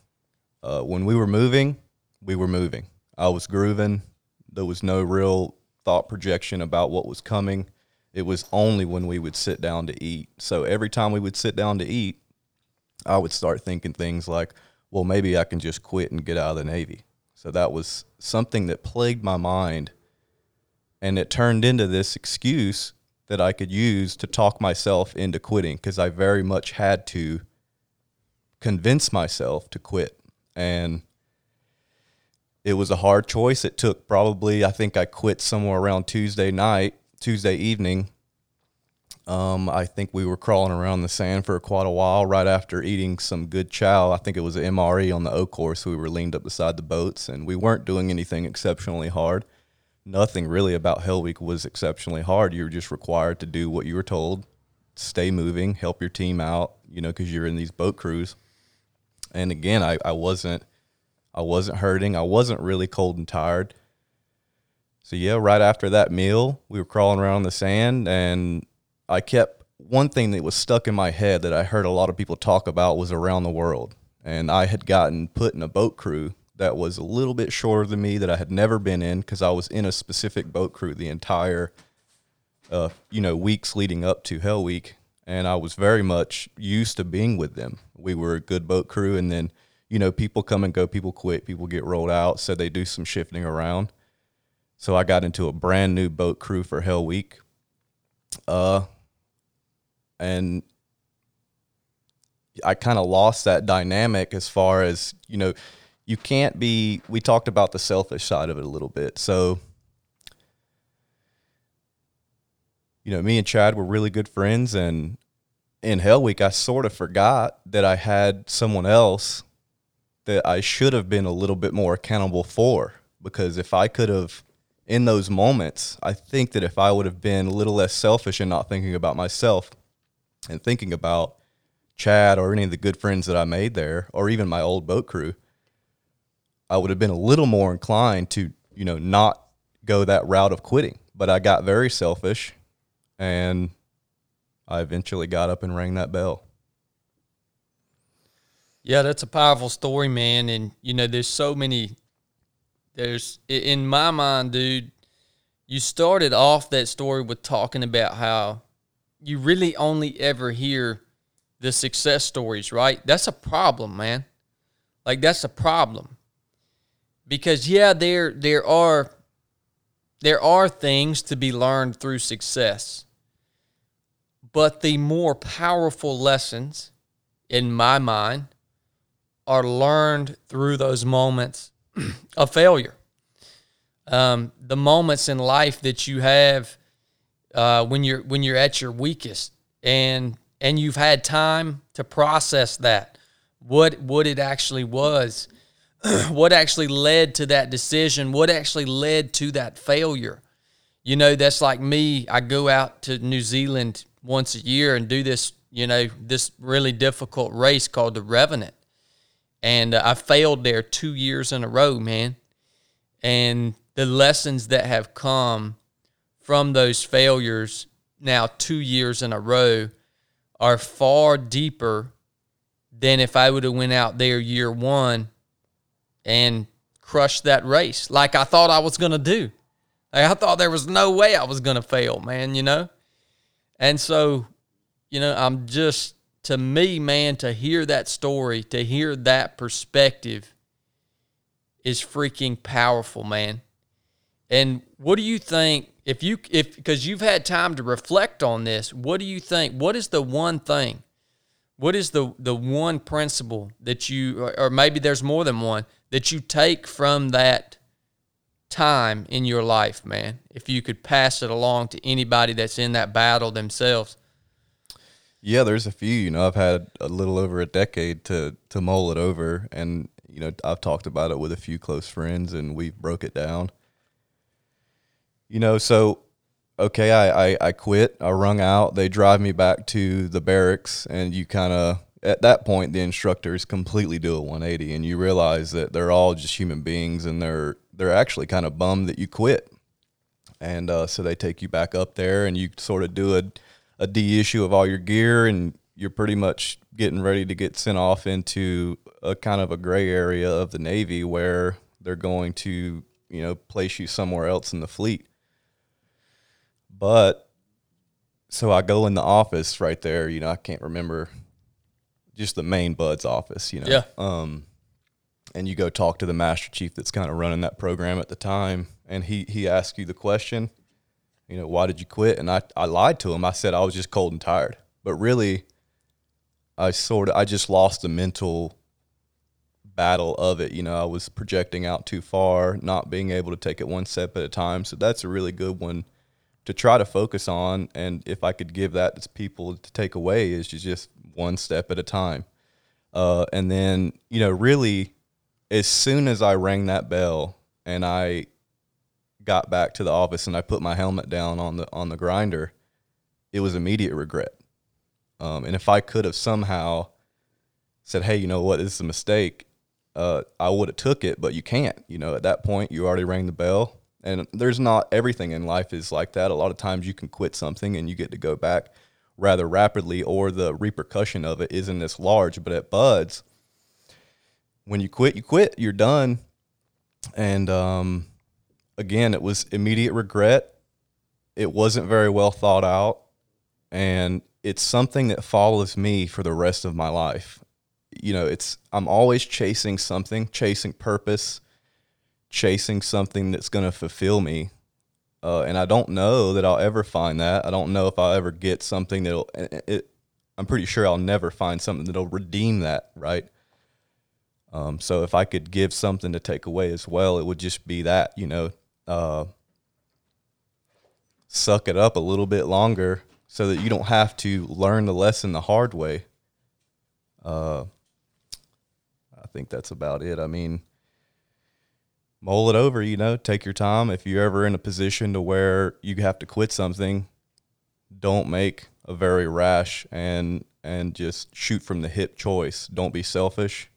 Uh, when we were moving, we were moving. I was grooving. There was no real thought projection about what was coming. It was only when we would sit down to eat. So every time we would sit down to eat, I would start thinking things like, well, maybe I can just quit and get out of the Navy. So that was something that plagued my mind. And it turned into this excuse that I could use to talk myself into quitting because I very much had to convince myself to quit. And it was a hard choice. It took probably, I think I quit somewhere around Tuesday night, Tuesday evening. Um, I think we were crawling around the sand for quite a while right after eating some good chow. I think it was an MRE on the O course. We were leaned up beside the boats and we weren't doing anything exceptionally hard. Nothing really about Hell Week was exceptionally hard. You were just required to do what you were told, stay moving, help your team out, you know, because you're in these boat crews. And again, I, I wasn't I wasn't hurting. I wasn't really cold and tired. So yeah, right after that meal, we were crawling around the sand and I kept one thing that was stuck in my head that I heard a lot of people talk about was around the world. And I had gotten put in a boat crew that was a little bit shorter than me that I had never been in because I was in a specific boat crew the entire, uh, you know, weeks leading up to Hell Week. And I was very much used to being with them. We were a good boat crew. And then, you know, people come and go, people quit, people get rolled out. So they do some shifting around. So I got into a brand new boat crew for Hell Week. Uh, and I kind of lost that dynamic as far as, you know, you can't be, we talked about the selfish side of it a little bit. So, you know, me and Chad were really good friends. And in Hell Week, I sort of forgot that I had someone else that I should have been a little bit more accountable for. Because if I could have, in those moments, I think that if I would have been a little less selfish and not thinking about myself and thinking about Chad or any of the good friends that I made there, or even my old boat crew, I would have been a little more inclined to, you know, not go that route of quitting. But I got very selfish and I eventually got up and rang that bell. Yeah, that's a powerful story, man. And you know, there's so many. There's in my mind, dude. You started off that story with talking about how you really only ever hear the success stories, right? That's a problem, man. Like that's a problem. Because yeah, there there are there are things to be learned through success. But the more powerful lessons in my mind are learned through those moments *clears throat* of failure. Um, the moments in life that you have uh, when you're when you're at your weakest. And and you've had time to process that. What what it actually was *clears throat* what actually led to that decision what actually led to that failure. You know that's like me. I go out to new zealand once a year and do this you know this really difficult race called the revenant. And uh, i failed there two years in a row man. And the lessons that have come from those failures now two years in a row are far deeper than if I would have went out there year one and crushed that race like I thought I was going to do. Like I thought there was no way I was going to fail, man, you know? And so, you know, I'm just, to me, man, to hear that story, to hear that perspective is freaking powerful, man. And what do you think if you if because you've had time to reflect on this, what do you think? What is the one thing? What is the the one principle that you or, or maybe there's more than one that you take from that time in your life, man? If you could pass it along to anybody that's in that battle themselves. Yeah, there's a few. You know, I've had a little over a decade to to mull it over, and you know, I've talked about it with a few close friends, and we've broke it down. You know, so okay, I, I, I quit. I rung out. They drive me back to the barracks, and you kind of at that point the instructors completely do a 180, and you realize that they're all just human beings, and they're they're actually kind of bummed that you quit. And uh, so they take you back up there, and you sort of do a issue of all your gear, and you're pretty much getting ready to get sent off into a kind of a gray area of the Navy where they're going to you know place you somewhere else in the fleet but so I go in the office right there. You know, I can't remember just the main Bud's office. You know, Yeah. Um, and you go talk to the master chief that's kind of running that program at the time, and he he asks you the question, you know, why did you quit? And I I lied to him. I said I was just cold and tired, but really, I sort of I just lost the mental battle of it. You know, I was projecting out too far, not being able to take it one step at a time. So that's a really good one to try to focus on. And if I could give that to people to take away, is just one step at a time. Uh, and then, you know, really, as soon as I rang that bell and I got back to the office and I put my helmet down on the on the grinder, it was immediate regret. Um, and if I could have somehow said, "Hey, you know what? This is a mistake," uh, I would have took it. But you can't. You know, at that point, you already rang the bell. And there's not everything in life is like that. A lot of times you can quit something and you get to go back rather rapidly, or the repercussion of it isn't as large. But at BUD/S, when you quit, you quit. You're done. And um, again, it was immediate regret. It wasn't very well thought out, and it's something that follows me for the rest of my life. You know, it's I'm always chasing something, chasing purpose, chasing something that's going to fulfill me. Uh, and I don't know that I'll ever find that. I don't know if I'll ever get something that'll. It, I'm pretty sure I'll never find something that'll redeem that, right? Um, so if I could give something to take away as well, it would just be that, you know, uh, suck it up a little bit longer so that you don't have to learn the lesson the hard way. Uh, I think that's about it. I mean, mull it over, you know, take your time. If you're ever in a position to where you have to quit something, don't make a very rash and and just shoot from the hip choice. Don't be selfish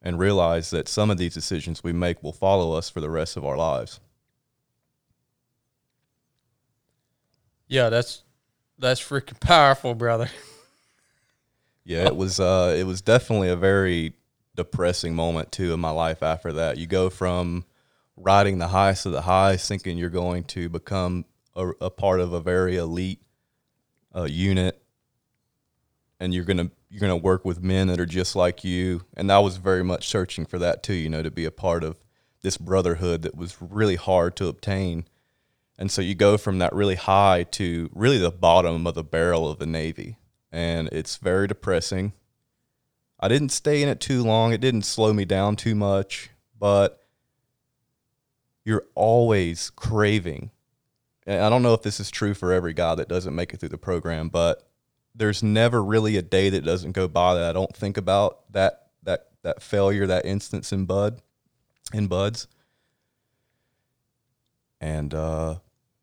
and realize that some of these decisions we make will follow us for the rest of our lives. Yeah, that's that's freaking powerful, brother. Yeah, it was uh it was definitely a very depressing moment too in my life after that. You go from riding the highest of the highs thinking you're going to become a, a part of a very elite uh, unit and you're to you're to work with men that are just like you and I was very much searching for that too, you know, to be a part of this brotherhood that was really hard to obtain. And so you go from that really high to really the bottom of the barrel of the Navy. And it's very depressing. I didn't stay in it too long. It didn't slow me down too much, but you're always craving. And I don't know if this is true for every guy that doesn't make it through the program, but there's never really a day that doesn't go by that I don't think about that that that failure, that instance in Bud, in BUD/S. And uh,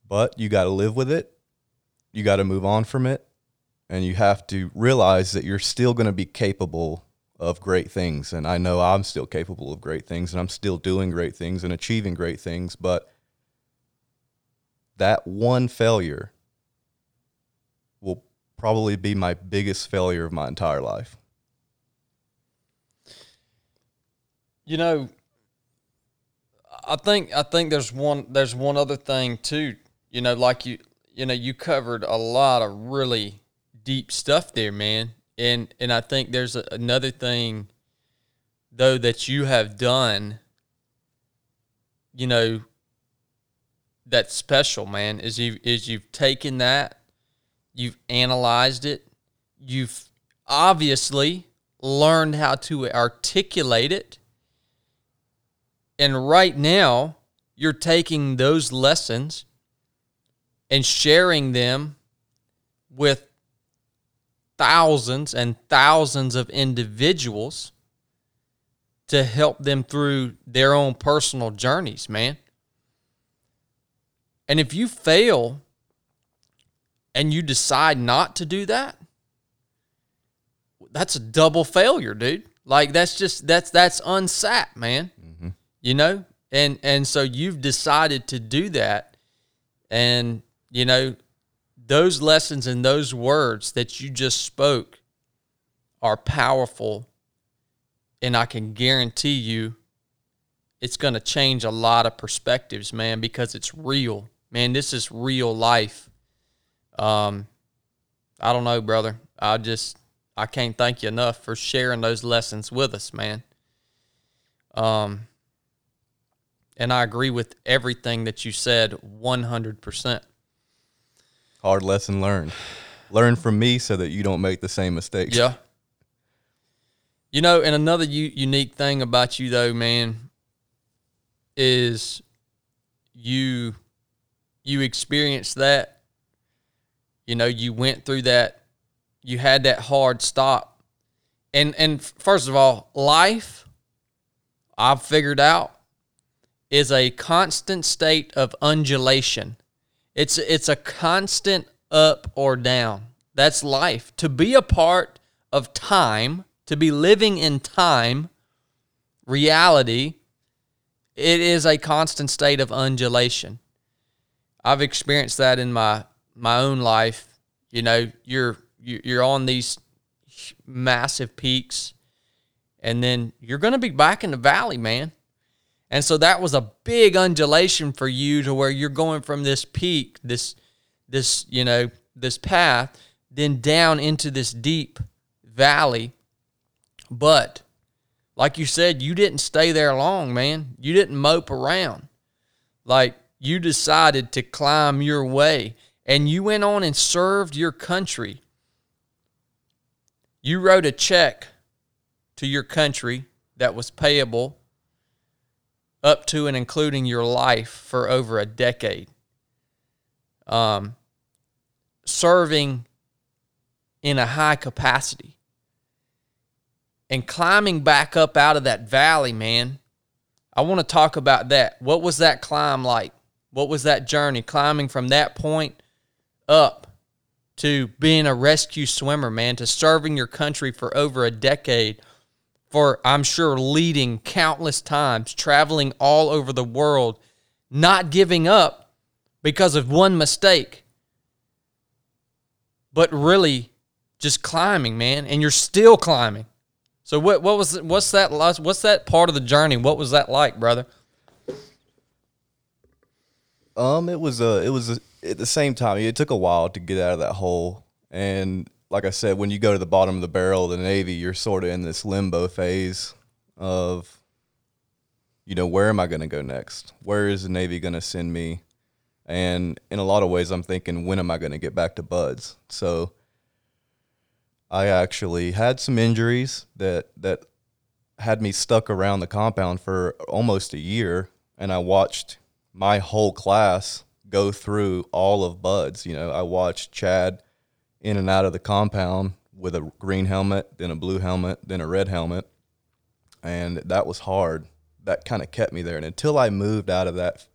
but you got to live with it. You got to move on from it, and you have to realize that you're still going to be capable of great things. And I know I'm still capable of great things, and I'm still doing great things and achieving great things. But that one failure will probably be my biggest failure of my entire life. You know, I think I think there's one there's one other thing too. You know, like you you know you covered a lot of really deep stuff there, man. And and I think there's a, another thing though that you have done. You know, that's special, man. Is you is you've taken that, you've analyzed it, you've obviously learned how to articulate it and right now, you're taking those lessons and sharing them with thousands and thousands of individuals to help them through their own personal journeys, man. And if you fail and you decide not to do that, that's a double failure, dude. Like that's just that's that's unsat, man mm-hmm. you know and and so you've decided to do that and you know those lessons and those words that you just spoke are powerful and i can guarantee you it's going to change a lot of perspectives man because it's real. Man this is real life. Um i don't know brother. I just i can't thank you enough for sharing those lessons with us man. Um and I agree with everything that you said 100%. Hard lesson learned. Learn from me so that you don't make the same mistakes. Yeah. You know, and another u- unique thing about you, though, man, is you you experienced that. You know, you went through that. You had that hard stop, and and first of all, life. I've figured out is a constant state of undulation. It's it's a constant up or down. That's life. To be a part of time, to be living in time, reality, it is a constant state of undulation. I've experienced that in my my own life. You know, you're you're on these massive peaks and then you're going to be back in the valley, man. And so that was a big undulation for you to where you're going from this peak, this this, you know, this path, then down into this deep valley. But like you said, you didn't stay there long, man. You didn't mope around. Like you decided to climb your way and you went on and served your country. You wrote a check to your country that was payable up to and including your life for over a decade. Um, serving in a high capacity and climbing back up out of that valley, man. I want to talk about that. What was that climb like? What was that journey climbing from that point up to being a rescue swimmer, man, to serving your country for over a decade, for I'm sure leading countless times, traveling all over the world, not giving up because of one mistake, but really just climbing, man, and you're still climbing. So what what was what's that what's that part of the journey? What was that like, brother? Um, it was uh, it was at the same time. It took a while to get out of that hole, and like I said, when you go to the bottom of the barrel of the Navy, you're sort of in this limbo phase of, you know, where am I going to go next? Where is the Navy going to send me? And in a lot of ways, I'm thinking, when am I going to get back to BUD/S? So I actually had some injuries that that had me stuck around the compound for almost a year, and I watched my whole class go through all of BUD/S. You know, I watched Chad in and out of the compound with a green helmet, then a blue helmet, then a red helmet, and that was hard. That kind of kept me there, and until I moved out of that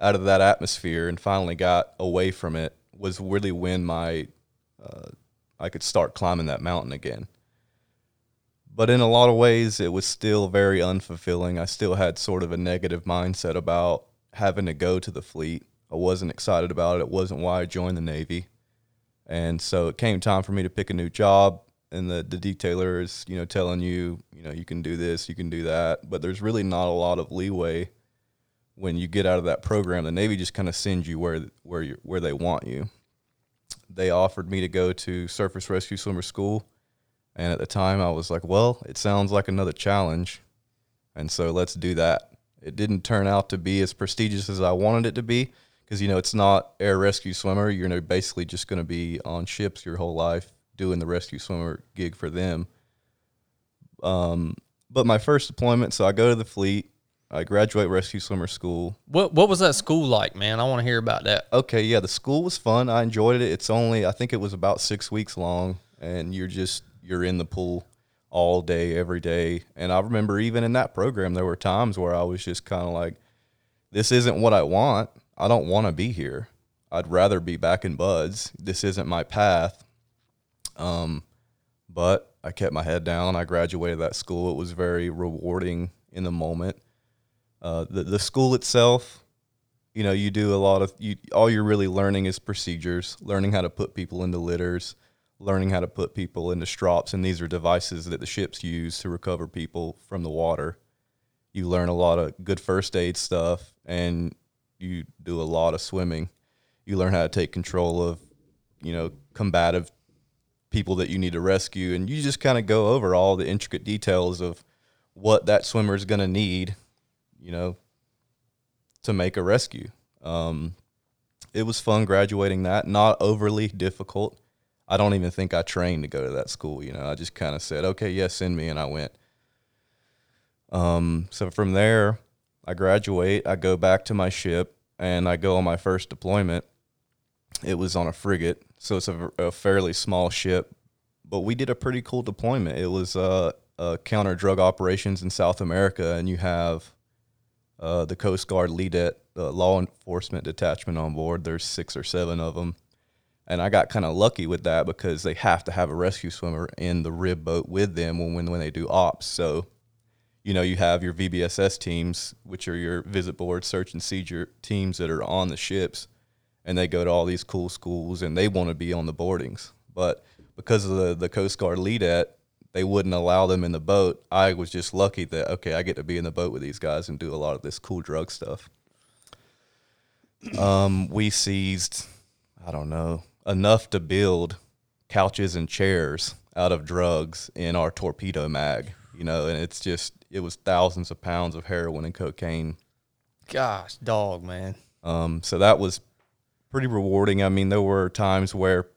out of that atmosphere and finally got away from it was really when my uh, I could start climbing that mountain again. But in a lot of ways, it was still very unfulfilling. I still had sort of a negative mindset about having to go to the fleet. I wasn't excited about it. It wasn't why I joined the Navy. And so it came time for me to pick a new job. And the, the detailer is, you know, telling you, you know, you can do this, you can do that. But there's really not a lot of leeway when you get out of that program. The Navy just kind of sends you where where you where they want you they offered me to go to Surface Rescue Swimmer School. And at the time, I was like, well, it sounds like another challenge. And so let's do that. It didn't turn out to be as prestigious as I wanted it to be because, you know, it's not air rescue swimmer. You're basically just going to be on ships your whole life doing the rescue swimmer gig for them. Um, but my first deployment, so I go to the fleet. I graduate rescue swimmer school. What what was that school like, man? I want to hear about that. Okay, yeah, the school was fun. I enjoyed it. It's only I think it was about six weeks long, and you're just you're in the pool all day, every day. And I remember even in that program, there were times where I was just kind of like, "This isn't what I want. I don't want to be here. I'd rather be back in BUD/S. This isn't my path." Um, but I kept my head down. I graduated that school. It was very rewarding in the moment uh, the the school itself, you know, you do a lot of you. All you're really learning is procedures, learning how to put people into litters, learning how to put people into strops, and these are devices that the ships use to recover people from the water. You learn a lot of good first aid stuff, and you do a lot of swimming. You learn how to take control of, you know, combative people that you need to rescue, and you just kind of go over all the intricate details of what that swimmer is going to need you know, to make a rescue. Um, it was fun graduating that, not overly difficult. I don't even think I trained to go to that school. You know, I just kind of said, okay, yes, yeah, send me. And I went. Um, so from there, I graduate, I go back to my ship, and I go on my first deployment. It was on a frigate, so it's a, a fairly small ship, but we did a pretty cool deployment. It was uh, counter drug operations in South America, and you have uh, the Coast Guard LEDET, the law enforcement detachment on board. There's six or seven of them. And I got kind of lucky with that because they have to have a rescue swimmer in the rib boat with them when, when, when they do ops. So, you know, you have your VBSS teams, which are your visit board, search and seizure teams that are on the ships, and they go to all these cool schools and they want to be on the boardings. But because of the, the Coast Guard LEDET, they wouldn't allow them in the boat. I was just lucky that okay, I get to be in the boat with these guys and do a lot of this cool drug stuff. Um, we seized, I don't know, enough to build couches and chairs out of drugs in our torpedo mag. You know, and it's just it was thousands of pounds of heroin and cocaine. Gosh, dog, man. Um, so that was pretty rewarding. I mean, there were times where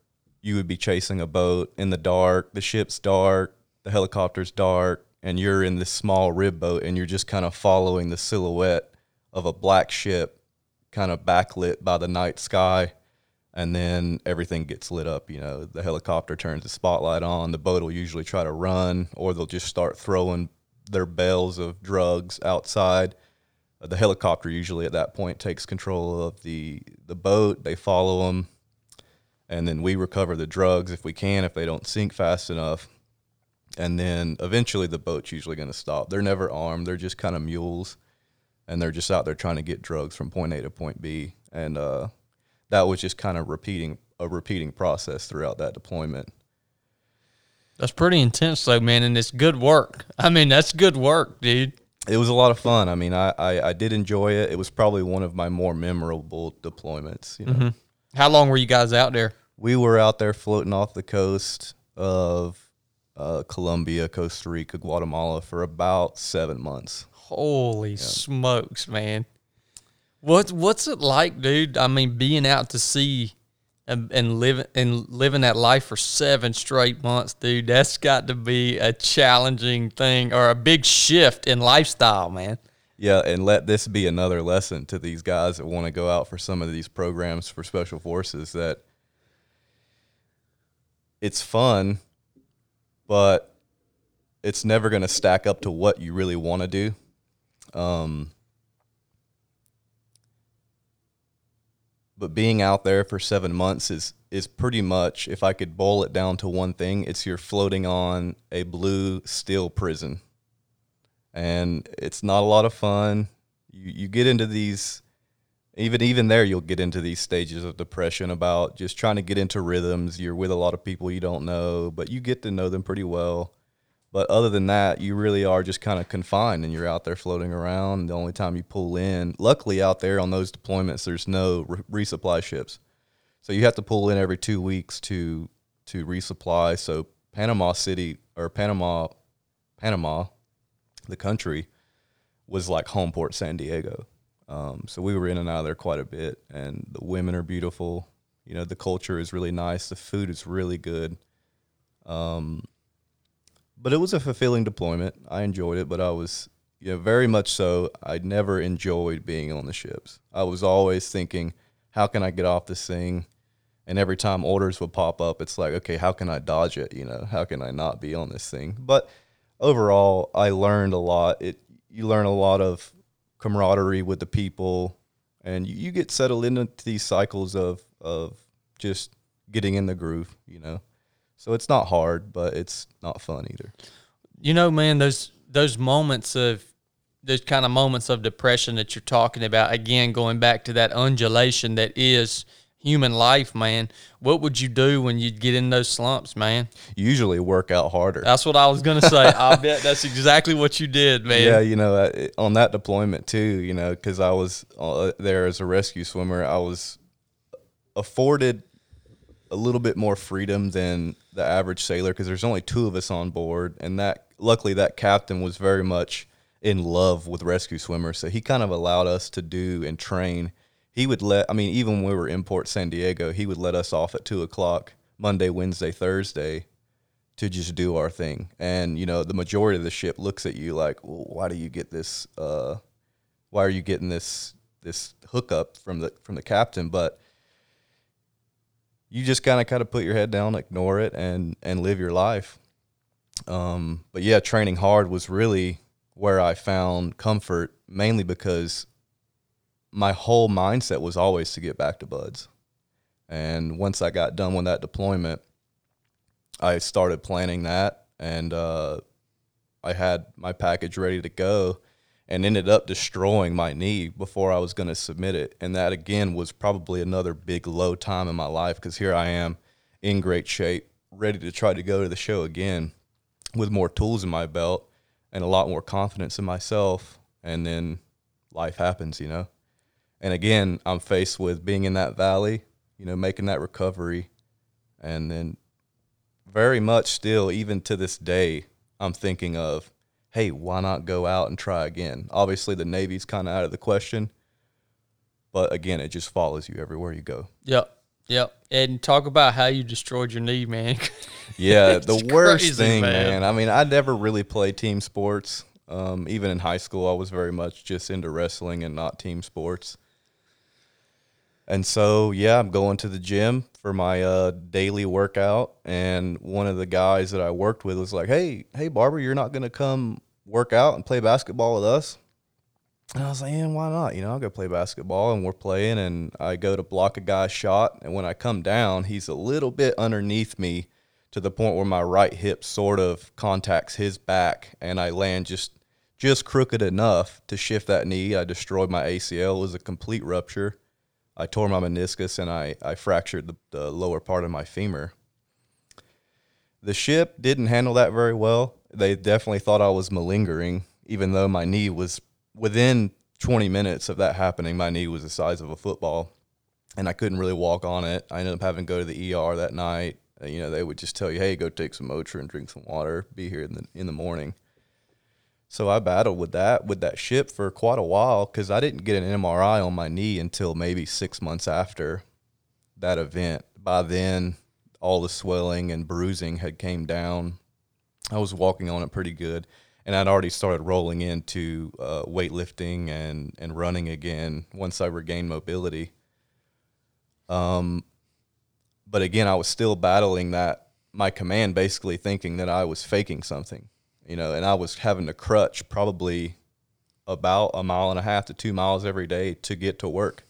you would be chasing a boat in the dark, the ship's dark, the helicopter's dark, and you're in this small rib boat and you're just kind of following the silhouette of a black ship kind of backlit by the night sky and then everything gets lit up you know the helicopter turns the spotlight on the boat will usually try to run or they'll just start throwing their bales of drugs outside uh, the helicopter usually at that point takes control of the the boat they follow them and then we recover the drugs if we can if they don't sink fast enough and then eventually the boat's usually going to stop they're never armed they're just kind of mules and they're just out there trying to get drugs from point A to point B. And uh, that was just kind of repeating a repeating process throughout that deployment. That's pretty intense, though, man, and it's good work. I mean, that's good work, dude. It was a lot of fun. I mean, I, I, I did enjoy it. It was probably one of my more memorable deployments. You know, mm-hmm. how long were you guys out there? We were out there floating off the coast of uh, Colombia, Costa Rica, Guatemala for about seven months. Holy yeah. smokes, man! What's what's it like, dude? I mean, being out to sea and, and living and living that life for seven straight months, dude. That's got to be a challenging thing or a big shift in lifestyle, man. Yeah, and let this be another lesson to these guys that want to go out for some of these programs for special forces that it's fun, but it's never going to stack up to what you really want to do. Um, but being out there for seven months is is pretty much, if I could boil it down to one thing, it's you're floating on a blue steel prison, and it's not a lot of fun. You you get into these. Even even there, you'll get into these stages of depression about just trying to get into rhythms. You're with a lot of people you don't know, but you get to know them pretty well but other than that, you really are just kind of confined and you're out there floating around. The only time you pull in, luckily out there on those deployments, there's no re- resupply ships. So you have to pull in every two weeks to to resupply. So Panama City or Panama, Panama, the country, was like home port San Diego. Um, so we were in and out of there quite a bit, and the women are beautiful. You know, the culture is really nice. The food is really good. Um, but it was a fulfilling deployment. I enjoyed it, but I was you know, very much so. I never enjoyed being on the ships. I was always thinking, how can I get off this thing? And every time orders would pop up, it's like, okay, how can I dodge it? You know, how can I not be on this thing? But overall, I learned a lot. It you learn a lot of camaraderie with the people, and you, you get settled into these cycles of of just getting in the groove. You know. So it's not hard, but it's not fun either. You know, man, those those moments of those kind of moments of depression that you're talking about, again, going back to that undulation that is human life, man. What would you do when you get in those slumps, man? Usually work out harder. That's what I was going to say. *laughs* I bet that's exactly what you did, man. Yeah, you know, on that deployment too, you know, because I was uh, there as a rescue swimmer, I was afforded a little bit more freedom than the average sailor because there's only two of us on board, and that luckily that captain was very much in love with rescue swimmers, so he kind of allowed us to do and train. He would let, I mean, even when we were in Port San Diego, he would let us off at two o'clock Monday, Wednesday, Thursday to just do our thing. And you know, the majority of the ship looks at you like, well, "Why do you get this? Uh, why are you getting this this hookup from the from the captain?" But you just kind of kind of put your head down, ignore it, and and live your life. Um, but yeah, training hard was really where I found comfort, mainly because my whole mindset was always to get back to BUD/S. And once I got done with that deployment, I started planning that, and uh, I had my package ready to go and ended up destroying my knee before I was going to submit it. And that again was probably another big low time in my life because here I am in great shape, ready to try to go to the show again with more tools in my belt and a lot more confidence in myself. And then life happens, you know. And again, I'm faced with being in that valley, you know, making that recovery. And then very much still, even to this day, I'm thinking of hey, why not go out and try again? Obviously, the Navy's kind of out of the question, but again, it just follows you everywhere you go. Yep. Yep. And talk about how you destroyed your knee, man. *laughs* Yeah, the worst crazy, thing, man. man. I mean, I never really played team sports. Um, even in high school, I was very much just into wrestling and not team sports. And so, yeah, I'm going to the gym for my uh, daily workout. And one of the guys that I worked with was like, "Hey, hey, Barber, you're not gonna come work out and play basketball with us?" And I was like, "Yeah, why not? You know, I'll go play basketball." And we're playing, and I go to block a guy's shot, and when I come down, he's a little bit underneath me to the point where my right hip sort of contacts his back, and I land just just crooked enough to shift that knee. I destroyed my ACL. It was a complete rupture. I tore my meniscus and I, I fractured the, the lower part of my femur. The ship didn't handle that very well. They definitely thought I was malingering, even though my knee was within 20 minutes of that happening. My knee was the size of a football, and I couldn't really walk on it. I ended up having to go to the ER that night. You know, they would just tell you, "Hey, go take some Motrin, and drink some water, be here in the in the morning." So I battled with that with that ship for quite a while because I didn't get an MRI on my knee until maybe six months after that event. By then, all the swelling and bruising had came down. I was walking on it pretty good, and I'd already started rolling into uh, weightlifting and and running again once I regained mobility. Um, but again, I was still battling that my command basically thinking that I was faking something, you know, and I was having to crutch probably about a mile and a half to two miles every day to get to work.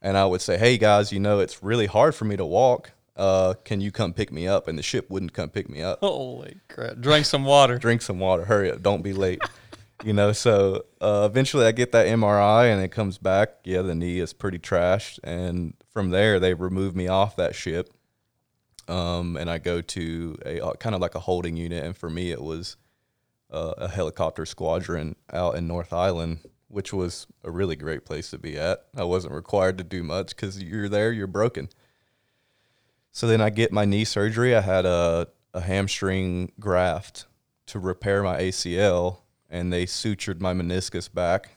And I would say, hey guys, you know, it's really hard for me to walk. Uh, can you come pick me up? And the ship wouldn't come pick me up. Holy crap. Drink some water. Drink some water. Hurry up. Don't be late. *laughs* you know, so uh, eventually I get that MRI and it comes back. Yeah, the knee is pretty trashed. And from there, they remove me off that ship. Um, and I go to a uh, kind of like a holding unit. And for me, it was uh, a helicopter squadron out in North Island, which was a really great place to be at. I wasn't required to do much because you're there, you're broken. So then I get my knee surgery. I had a, a hamstring graft to repair my ACL, and they sutured my meniscus back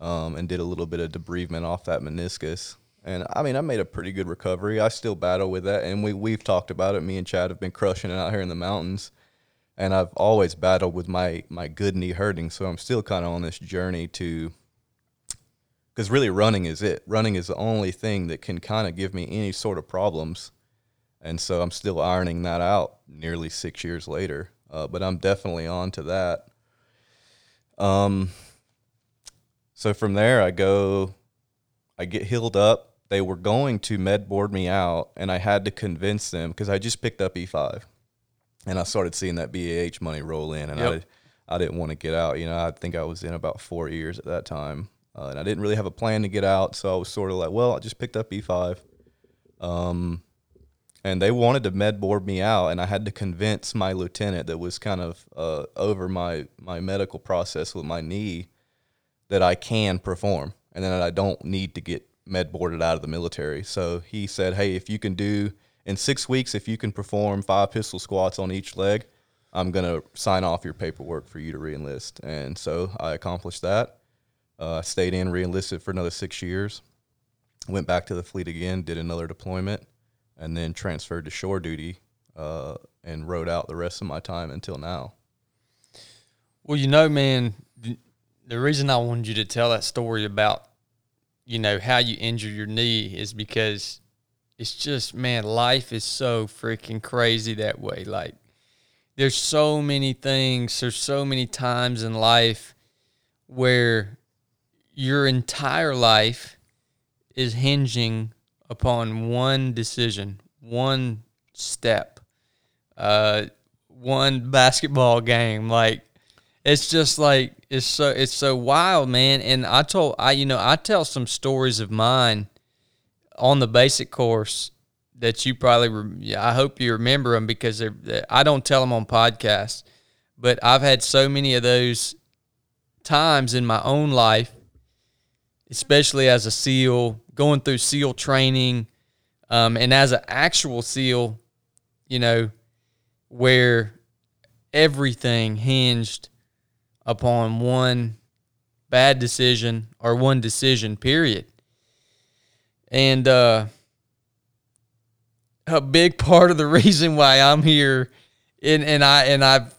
um, and did a little bit of debridement off that meniscus. And I mean, I made a pretty good recovery. I still battle with that, and we we've talked about it. Me and Chad have been crushing it out here in the mountains, and I've always battled with my my good knee hurting. So I'm still kind of on this journey to, because really running is it. Running is the only thing that can kind of give me any sort of problems, and so I'm still ironing that out nearly six years later. Uh, but I'm definitely on to that. Um. So from there, I go I get healed up. They were going to med board me out, and I had to convince them because I just picked up E5, and I started seeing that BAH money roll in, and I, did, I didn't want to get out. You know, I think I was in about four years at that time, uh, and I didn't really have a plan to get out, so I was sort of like, well, I just picked up E5, um, and they wanted to med board me out, and I had to convince my lieutenant that was kind of uh, over my my medical process with my knee that I can perform and then I don't need to get med boarded out of the military. So he said, Hey, if you can do in six weeks, if you can perform five pistol squats on each leg, I'm going to sign off your paperwork for you to reenlist. And so I accomplished that. Uh, stayed in, reenlisted for another six years, went back to the fleet again, did another deployment, and then transferred to shore duty uh, and rode out the rest of my time until now. Well, you know, man, the reason I wanted you to tell that story about, you know, how you injured your knee is because it's just, man, life is so freaking crazy that way. Like, there's so many things, there's so many times in life where your entire life is hinging upon one decision, one step, uh, one basketball game. Like, it's just like it's so it's so wild, man. And I told I you know I tell some stories of mine on the basic course that you probably re- I hope you remember them because they're, they I don't tell them on podcasts, but I've had so many of those times in my own life, especially as a SEAL, going through SEAL training, um, and as an actual SEAL, you know, where everything hinged upon one bad decision or one decision period. And uh a big part of the *laughs* reason why I'm here and and I and I've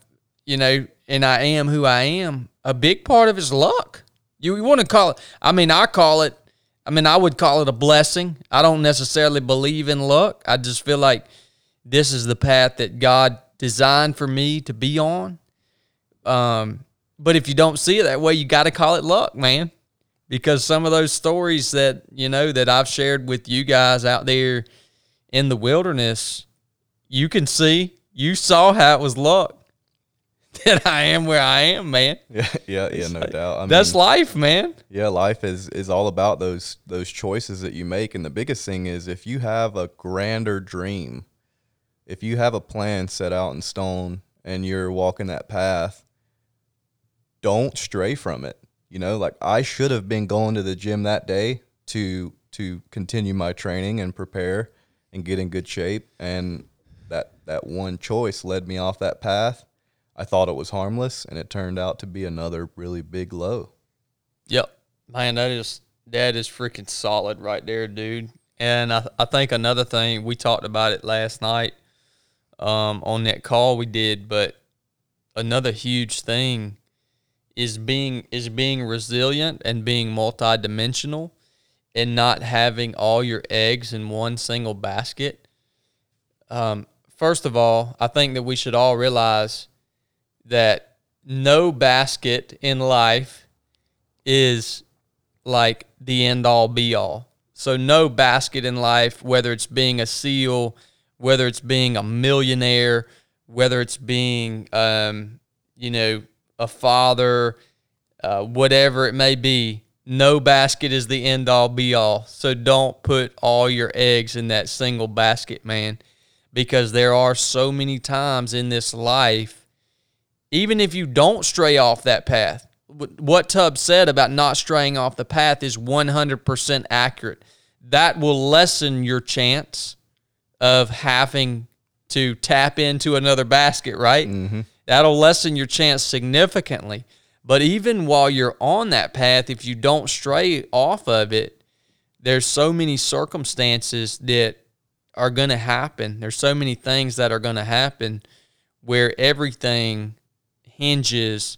you know and I am who I am, a big part of is luck. You, you want to call it I mean I call it I mean I would call it a blessing. I don't necessarily believe in luck. I just feel like this is the path that God designed for me to be on. Um but if you don't see it that way, you got to call it luck, man. Because some of those stories that, you know, that I've shared with you guys out there in the wilderness, you can see, you saw how it was luck *laughs* that I am where I am, man. *laughs* Yeah, yeah, yeah, no doubt. I That's life, man. yeah, life is is all about those those choices that you make, and the biggest thing is if you have a grander dream, if you have a plan set out in stone, and you're walking that path, don't stray from it. You know, like I should have been going to the gym that day to to continue my training and prepare and get in good shape, and that that one choice led me off that path. I thought it was harmless, and it turned out to be another really big low. Yep. Man, that is that is freaking solid right there, dude. And I, I think another thing we talked about it last night um, on that call we did, but another huge thing is being is being resilient and being multidimensional and not having all your eggs in one single basket. Um, first of all, I think that we should all realize that no basket in life is like the end all be all. So no basket in life, whether it's being a SEAL, whether it's being a millionaire, whether it's being, um, you know, a father, uh, whatever it may be, no basket is the end all be all. So don't put all your eggs in that single basket, man, because there are so many times in this life, even if you don't stray off that path, what Tubbs said about not straying off the path is 100% accurate. That will lessen your chance of having to tap into another basket, right? Mm-hmm. That'll lessen your chance significantly. But even while you're on that path, if you don't stray off of it, there's so many circumstances that are going to happen. There's so many things that are going to happen where everything hinges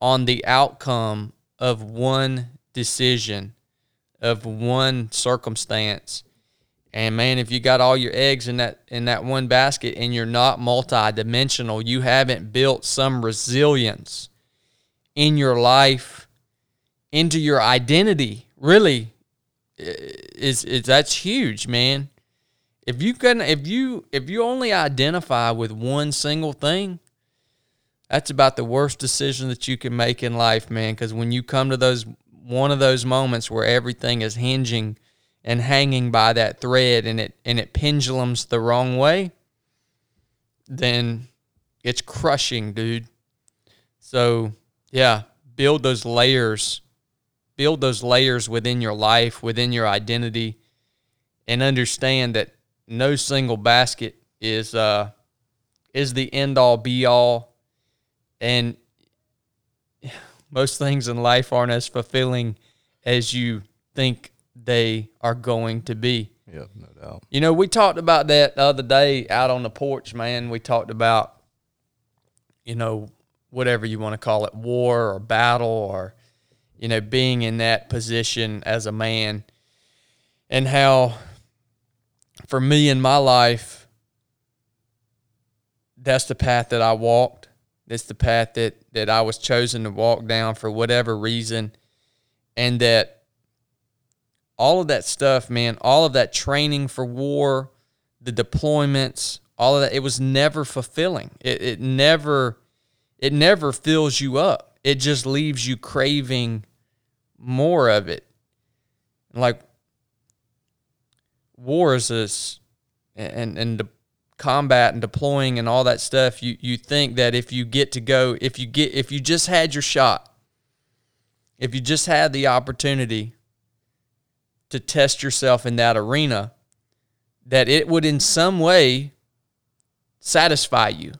on the outcome of one decision, of one circumstance. And man, if you got all your eggs in that in that one basket and you're not multidimensional, you haven't built some resilience in your life into your identity. Really is is that's huge, man. If you can if you if you only identify with one single thing, that's about the worst decision that you can make in life, man. Because when you come to those one of those moments where everything is hinging and hanging by that thread and it and it pendulums the wrong way, then it's crushing, dude. So yeah, build those layers, build those layers within your life, within your identity, and understand that no single basket is uh is the end all be all and *sighs* most things in life aren't as fulfilling as you think they are going to be. Yeah, no doubt. You know, we talked about that the other day out on the porch, man. We talked about, you know, whatever you want to call it, war or battle or, you know, being in that position as a man and how for me in my life, that's the path that I walked. That's the path that, that I was chosen to walk down for whatever reason. And that all of that stuff, man, all of that training for war, the deployments, all of that, it was never fulfilling. It, it never, it never fills you up. It just leaves you craving more of it. Like war is this, and and the combat and deploying and all that stuff. You you think that if you get to go, if you get, if you just had your shot, if you just had the opportunity to test yourself in that arena, that it would in some way satisfy you.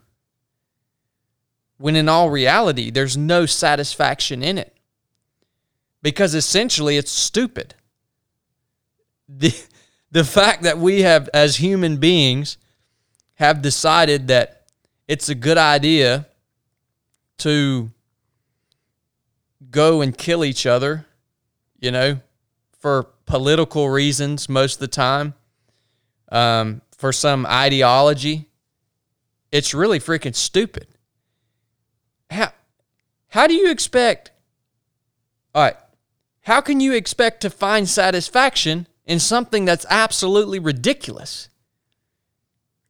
when in all reality, there's no satisfaction in it because essentially it's stupid. The, the fact that we have, as human beings, have decided that it's a good idea to go and kill each other, you know, for political reasons most of the time, um, for some ideology, it's really freaking stupid. How, how do you expect? All right, how can you expect to find satisfaction in something that's absolutely ridiculous?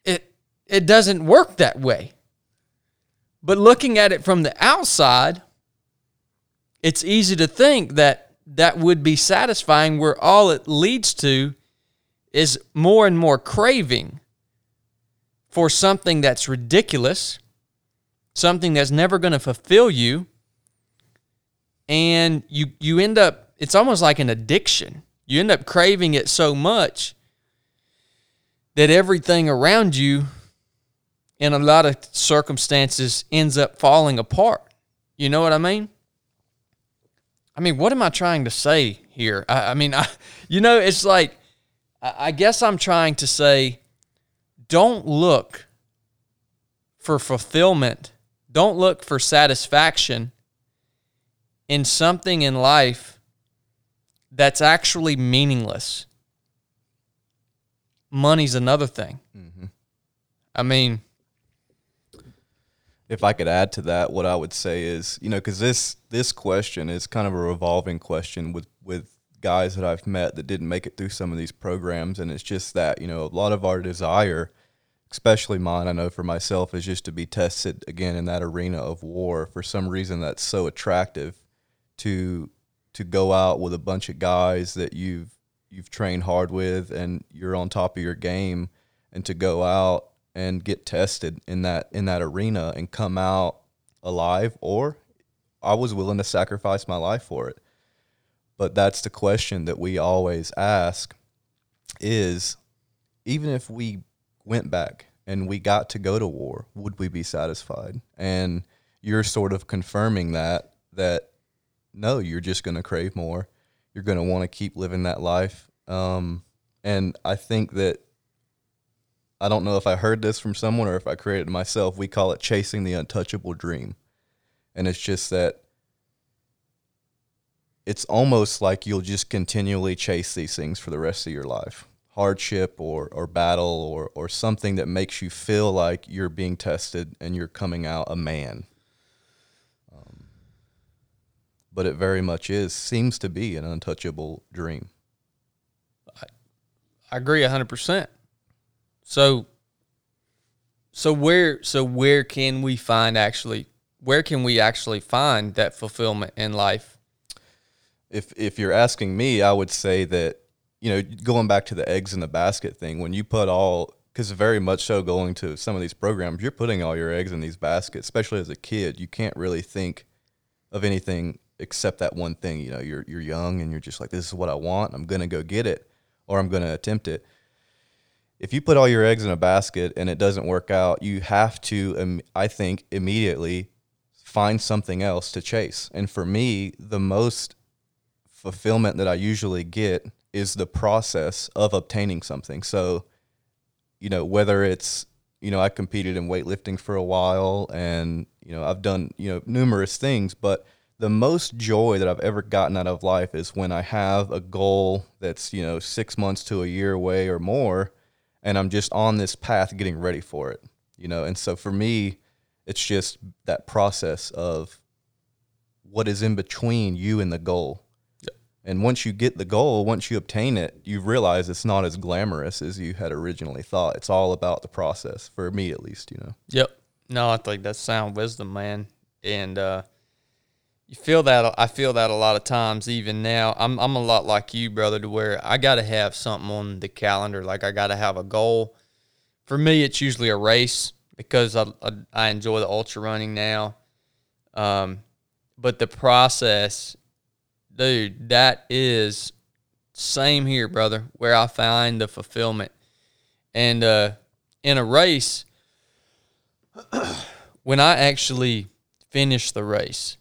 It it doesn't work that way. But looking at it from the outside, it's easy to think that that would be satisfying where all it leads to is more and more craving for something that's ridiculous, something that's never going to fulfill you, and you you end up it's almost like an addiction. You end up craving it so much that everything around you in a lot of circumstances ends up falling apart. You know what I mean? I mean, what am I trying to say here? I, I mean, *laughs* I, you know, it's like, I, I guess I'm trying to say, don't look for fulfillment, don't look for satisfaction in something in life that's actually meaningless. Money's another thing. Mm-hmm. I mean, if I could add to that, what I would say is, you know, because this this question is kind of a revolving question with with guys that I've met that didn't make it through some of these programs, and it's just that you know a lot of our desire, especially mine, I know for myself, is just to be tested again in that arena of war. For some reason, that's so attractive to to go out with a bunch of guys that you've you've trained hard with, and you're on top of your game, and to go out and get tested in that in that arena and come out alive or I was willing to sacrifice my life for it. But that's the question that we always ask is even if we went back and we got to go to war, would we be satisfied? And you're sort of confirming that that no, you're just going to crave more. You're going to want to keep living that life. Um, and I think that I don't know if I heard this from someone or if I created myself. We call it chasing the untouchable dream. And it's just that it's almost like you'll just continually chase these things for the rest of your life hardship or, or battle or, or something that makes you feel like you're being tested and you're coming out a man. Um, but it very much is, seems to be an untouchable dream. I, I agree 100%. So so where so where can we find actually where can we actually find that fulfillment in life? If if you're asking me, I would say that you know going back to the eggs in the basket thing, when you put all because very much so going to some of these programs, you're putting all your eggs in these baskets. Especially as a kid, you can't really think of anything except that one thing. You know, you're you're young and you're just like, this is what I want. I'm gonna go get it, or I'm gonna attempt it if you put all your eggs in a basket and it doesn't work out, you have to, I think, immediately find something else to chase. And for me, the most fulfillment that I usually get is the process of obtaining something. So, you know, whether it's, you know, I competed in weightlifting for a while and, you know, I've done, you know, numerous things, but the most joy that I've ever gotten out of life is when I have a goal that's, you know, six months to a year away or more and I'm just on this path getting ready for it, you know. And so for me, it's just that process of what is in between you and the goal. Yeah. And once you get the goal, once you obtain it, you realize it's not as glamorous as you had originally thought. It's all about the process, for me at least, you know. Yep. No, I think that's sound wisdom, man. And uh, you feel that I feel that a lot of times even now. I'm I'm a lot like you, brother, to where I got to have something on the calendar. Like I got to have a goal. For me, it's usually a race because I I, I enjoy the ultra running now. Um, but the process, dude, that is same here, brother. Where I find the fulfillment, and uh, in a race, *clears throat* when I actually finish the race.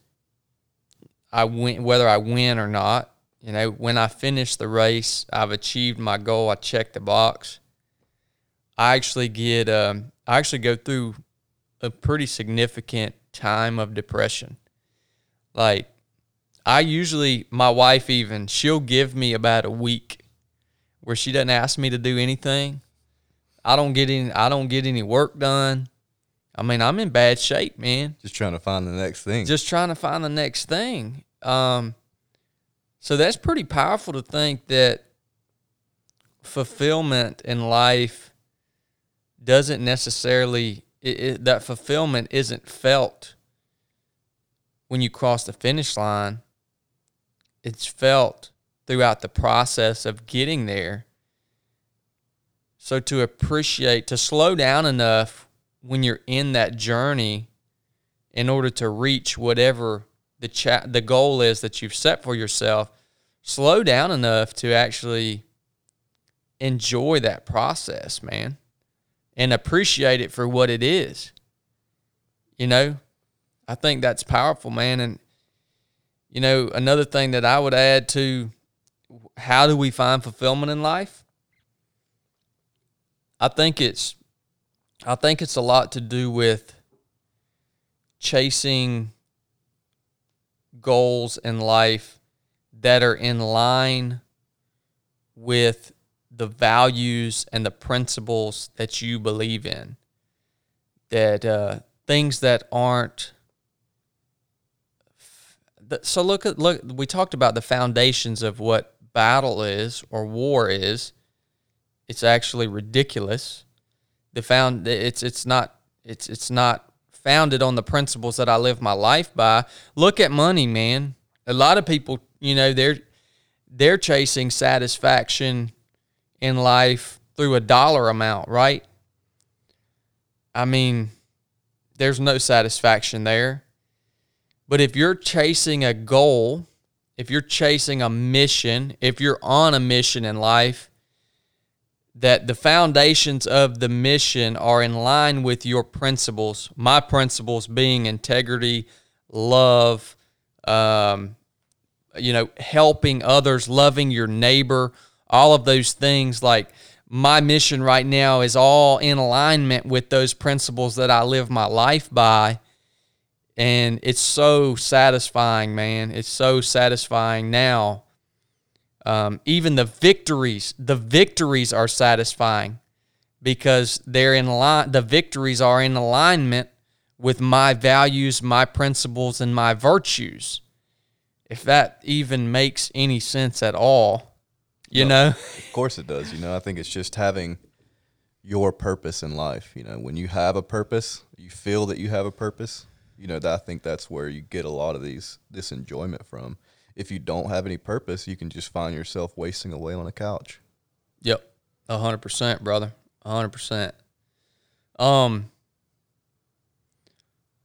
I win whether I win or not. You know, when I finish the race, I've achieved my goal. I check the box. I actually get um, I actually go through a pretty significant time of depression. Like I usually my wife even she'll give me about a week where she doesn't ask me to do anything. I don't get any I don't get any work done. I mean, I'm in bad shape, man. Just trying to find the next thing. Just trying to find the next thing. Um, so that's pretty powerful to think that fulfillment in life doesn't necessarily it, it, that fulfillment isn't felt when you cross the finish line. It's felt throughout the process of getting there. So to appreciate, to slow down enough when you're in that journey in order to reach whatever the cha- the goal is that you've set for yourself, slow down enough to actually enjoy that process, man, and appreciate it for what it is. You know, I think that's powerful, man. And, you know, another thing that I would add to how do we find fulfillment in life? I think it's I think it's a lot to do with chasing goals in life that are in line with the values and the principles that you believe in. That uh, things that aren't. So look at look. We talked about the foundations of what battle is or war is. It's actually ridiculous. The found it's it's not it's it's not founded on the principles that I live my life by. Look at money, man. A lot of people, you know, they're they're chasing satisfaction in life through a dollar amount, right? I mean, there's no satisfaction there. But if you're chasing a goal, if you're chasing a mission, if you're on a mission in life, that the foundations of the mission are in line with your principles. My principles being integrity, love, um, you know, helping others, loving your neighbor, all of those things. Like my mission right now is all in alignment with those principles that I live my life by. And it's so satisfying, man. It's so satisfying now um, even the victories, the victories are satisfying because they're in line. The victories are in alignment with my values, my principles, and my virtues. If that even makes any sense at all, you know. Of course it does. You know, I think it's just having your purpose in life. You know, when you have a purpose, you feel that you have a purpose. You know, that, I think that's where you get a lot of these this enjoyment from if you don't have any purpose, you can just find yourself wasting away on a couch. Yep. A hundred percent, brother. A hundred percent. Um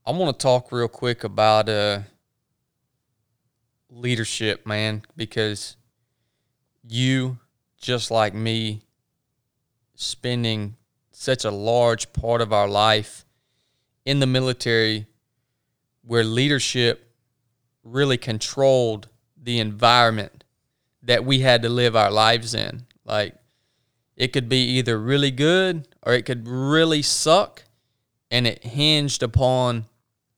I want to talk real quick about uh leadership, man, because you just like me spending such a large part of our life in the military where leadership really controlled the environment that we had to live our lives in. Like it could be either really good or it could really suck, and it hinged upon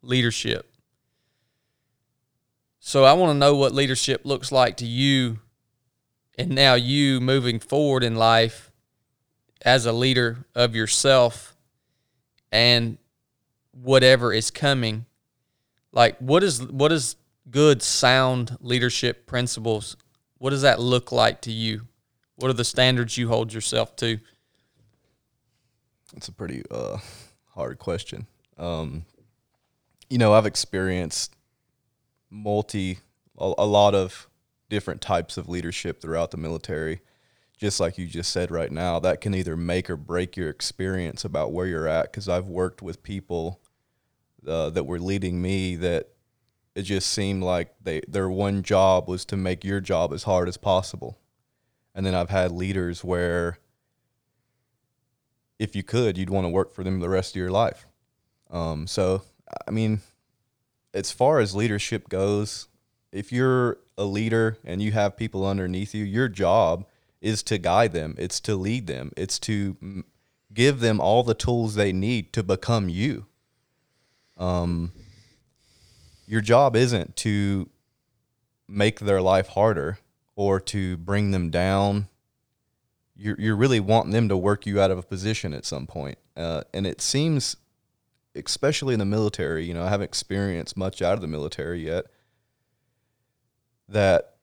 leadership. So I want to know what leadership looks like to you, and now you moving forward in life as a leader of yourself and whatever is coming. Like what is what is good, sound leadership principles, what does that look like to you? What are the standards you hold yourself to? It's a pretty uh, hard question. Um, you know, I've experienced multi, a, a lot of different types of leadership throughout the military. Just like you just said right now, that can either make or break your experience about where you're at. Because I've worked with people uh, that were leading me that it just seemed like they their one job was to make your job as hard as possible. And then I've had leaders where if you could, you'd want to work for them the rest of your life. Um, so I mean, as far as leadership goes, if you're a leader and you have people underneath you, your job is to guide them, it's to lead them, it's to give them all the tools they need to become you. Um, your job isn't to make their life harder or to bring them down. You're, you're really wanting them to work you out of a position at some point. Uh, and it seems, especially in the military, you know, I haven't experienced much out of the military yet, that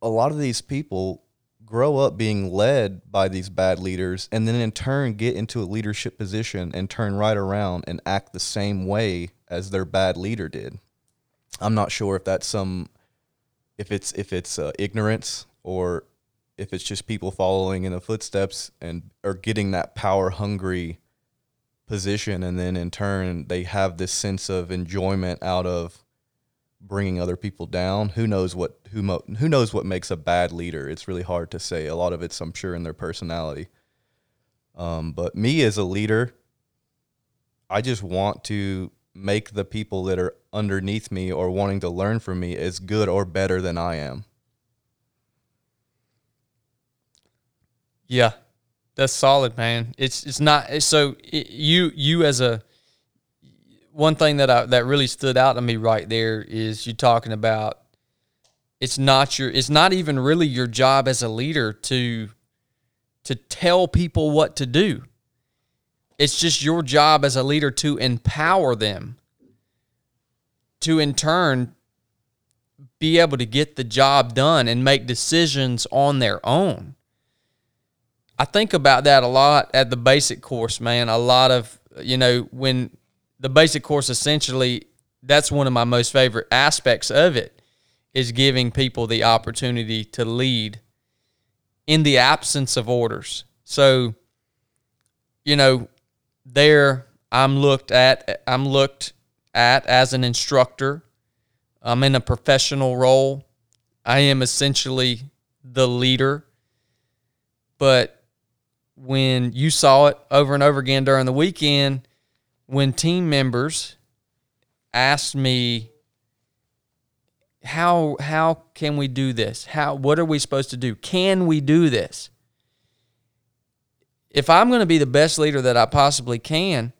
a lot of these people grow up being led by these bad leaders and then in turn get into a leadership position and turn right around and act the same way as their bad leader did. I'm not sure if that's some if it's if it's uh, ignorance or if it's just people following in the footsteps and are getting that power hungry position. And then in turn they have this sense of enjoyment out of bringing other people down. Who knows what who mo- who knows what makes a bad leader? It's really hard to say. A lot of it's i'm sure in their personality. Um, but me as a leader i just want to make the people that are underneath me or wanting to learn from me as good or better than I am. Yeah, that's solid, man. It's it's not so you you as a one thing that I that really stood out to me right there is you talking about it's not your it's not even really your job as a leader to to tell people what to do. It's just your job as a leader to empower them to in turn be able to get the job done and make decisions on their own. I think about that a lot at the basic course, man. A lot of, you know, when the basic course essentially, that's one of my most favorite aspects of it is giving people the opportunity to lead in the absence of orders. So, you know, there I'm looked at I'm looked at as an instructor. I'm in a professional role. I am essentially the leader. But when you saw it over and over again during the weekend, when team members asked me how how can we do this? How what are we supposed to do? Can we do this? If I'm going to be the best leader that I possibly can,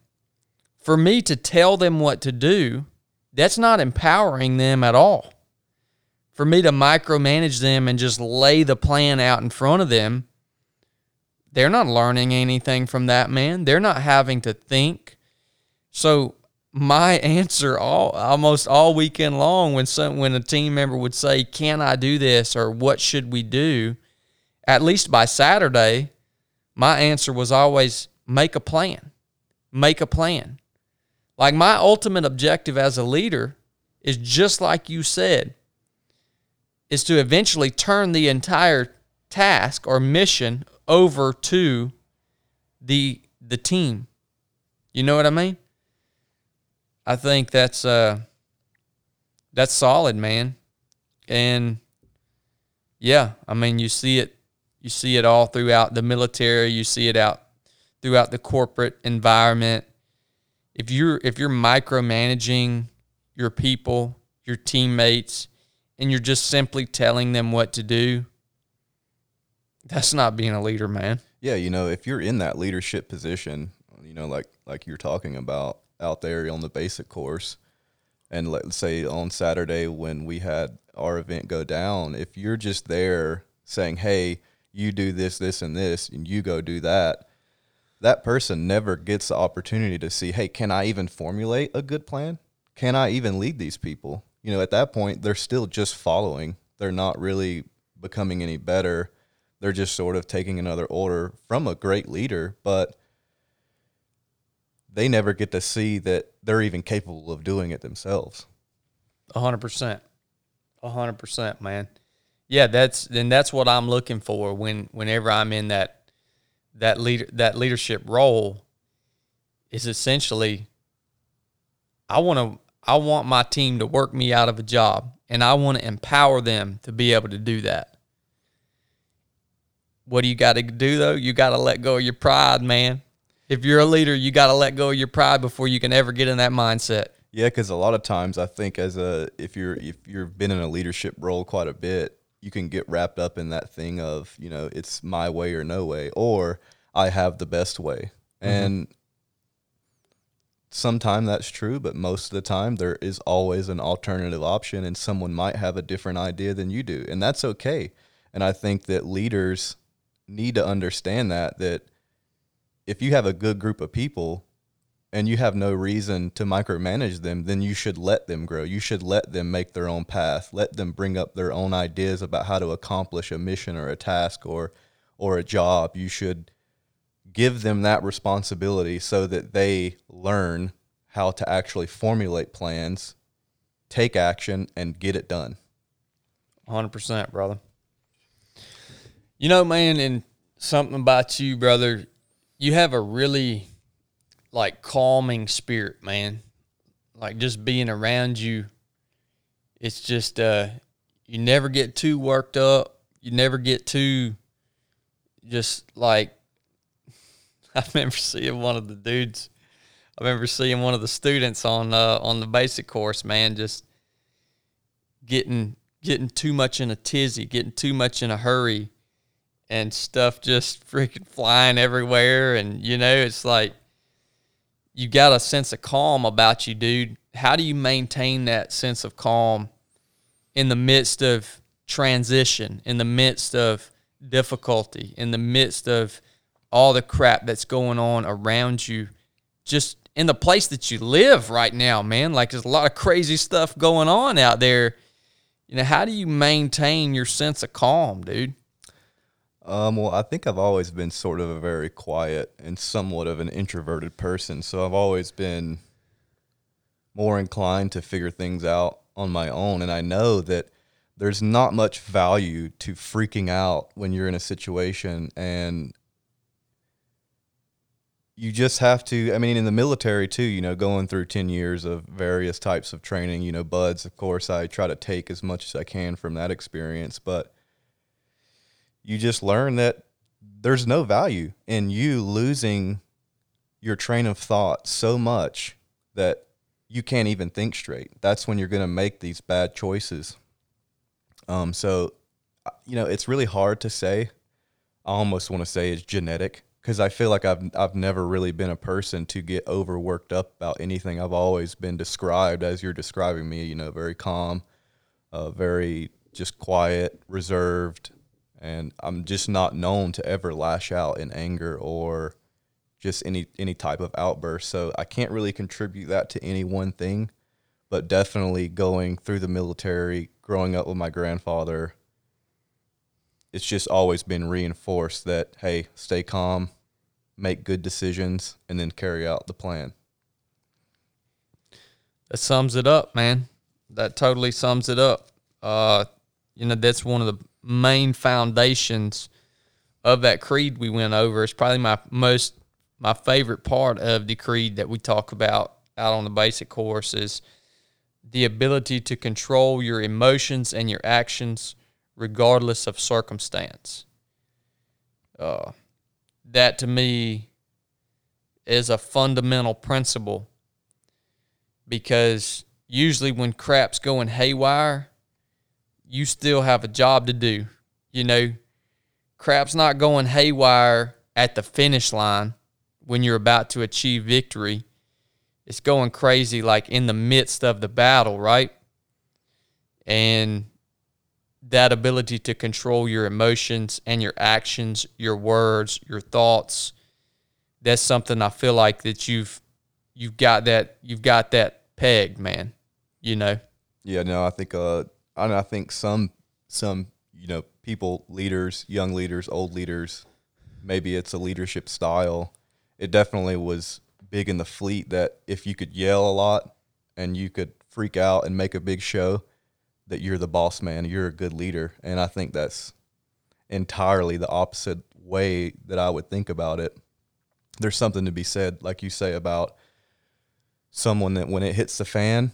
for me to tell them what to do, that's not empowering them at all. For me to micromanage them and just lay the plan out in front of them, they're not learning anything from that man. They're not having to think. So my *laughs* answer all almost all weekend long when some when a team member would say, "Can I do this?" or "What should we do?" At least by Saturday, my answer was always make a plan. Make a plan. Like my ultimate objective as a leader is just like you said, is to eventually turn the entire task or mission over to the the team. You know what I mean? I think that's uh that's solid, man. And yeah, I mean you see it you see it all throughout the military, you see it out throughout the corporate environment if you're if you're micromanaging your people, your teammates, and you're just simply telling them what to do, that's not being a leader, man. Yeah, you know, if you're in that leadership position, you know, like like you're talking about out there on the basic course, and let's say on Saturday when we had our event go down, if you're just there saying, "Hey, you do this, this, and this, and you go do that," that person never gets the opportunity to see, hey, can I even formulate a good plan? Can I even lead these people? You know, at that point, they're still just following. They're not really becoming any better. They're just sort of taking another order from a great leader, but they never get to see that they're even capable of doing it themselves. A hundred percent. A hundred percent, man. Yeah, that's and that's what I'm looking for when whenever I'm in that that leader that leadership role is essentially I want to I want my team to work me out of a job and I want to empower them to be able to do that. What do you got to do though? You got to let go of your pride, man. If you're a leader, you got to let go of your pride before you can ever get in that mindset. Yeah, because a lot of times I think as a if you're if you've been in a leadership role quite a bit, you can get wrapped up in that thing of you know it's my way or no way, or I have the best way, mm-hmm. and sometimes that's true, but most of the time there is always an alternative option, and someone might have a different idea than you do, and that's okay. And I think that leaders need to understand that that if you have a good group of people and you have no reason to micromanage them, then you should let them grow. You should let them make their own path. Let them bring up their own ideas about how to accomplish a mission or a task or or a job. You should give them that responsibility so that they learn how to actually formulate plans, take action and get it done. 100%, brother. You know, man, and something about you, brother, you have a really like calming spirit, man. Like just being around you, it's just uh you never get too worked up. You never get too just like *laughs* I remember seeing one of the dudes I remember seeing one of the students on uh on the basic course, man, just getting getting too much in a tizzy, getting too much in a hurry and stuff just *laughs* freaking flying everywhere and you know, it's like you got a sense of calm about you, dude. How do you maintain that sense of calm in the midst of transition, in the midst of difficulty, in the midst of all the crap that's going on around you, just in the place that you live right now, man? Like there's a lot of crazy stuff going on out there. You know, how do you maintain your sense of calm, dude? Um, well, I think I've always been sort of a very quiet and somewhat of an introverted person. So I've always been more inclined to figure things out on my own. And I know that there's not much value to freaking out when you're in a situation and you just have to i mean in the military too you know going through 10 years of various types of training you know BUD/S of course i try to take as much as i can from that experience but you just learn that there's no value in you losing your train of thought so much that you can't even think straight. That's when you're going to make these bad choices. Um, so, uh, you know, it's really hard to say. I almost want to say it's genetic because I feel like I've I've never really been a person to get overworked up about anything. I've always been described as you're describing me. You know, very calm, uh, very just quiet, reserved, and I'm just not known to ever lash out in anger or just any any type of outburst. So I can't really contribute that to any one thing, but definitely going through the military, growing up with my grandfather, it's just always been reinforced that hey, stay calm, make good decisions, and then carry out the plan. That sums it up, man. That totally sums it up. Uh, you know, that's one of the main foundations of that creed we went over. It's probably my most my favorite part of the creed that we talk about out on the basic course is the ability to control your emotions and your actions regardless of circumstance. Uh, that to me is a fundamental principle because usually when crap's going haywire, you still have a job to do. You know, crap's not going haywire at the finish line when you're about to achieve victory. It's going crazy like in the midst of the battle, right? And that ability to control your emotions and your actions, your words, your thoughts, that's something I feel like that you've you've got that you've got that pegged, man. You know. Yeah, no, I think uh I think some some you know people, leaders, young leaders, old leaders, maybe it's a leadership style. It definitely was big in the fleet that if you could yell a lot and you could freak out and make a big show, that you're the boss man, you're a good leader. And I think that's entirely the opposite way that I would think about it. There's something to be said, like you say, about someone that when it hits the fan,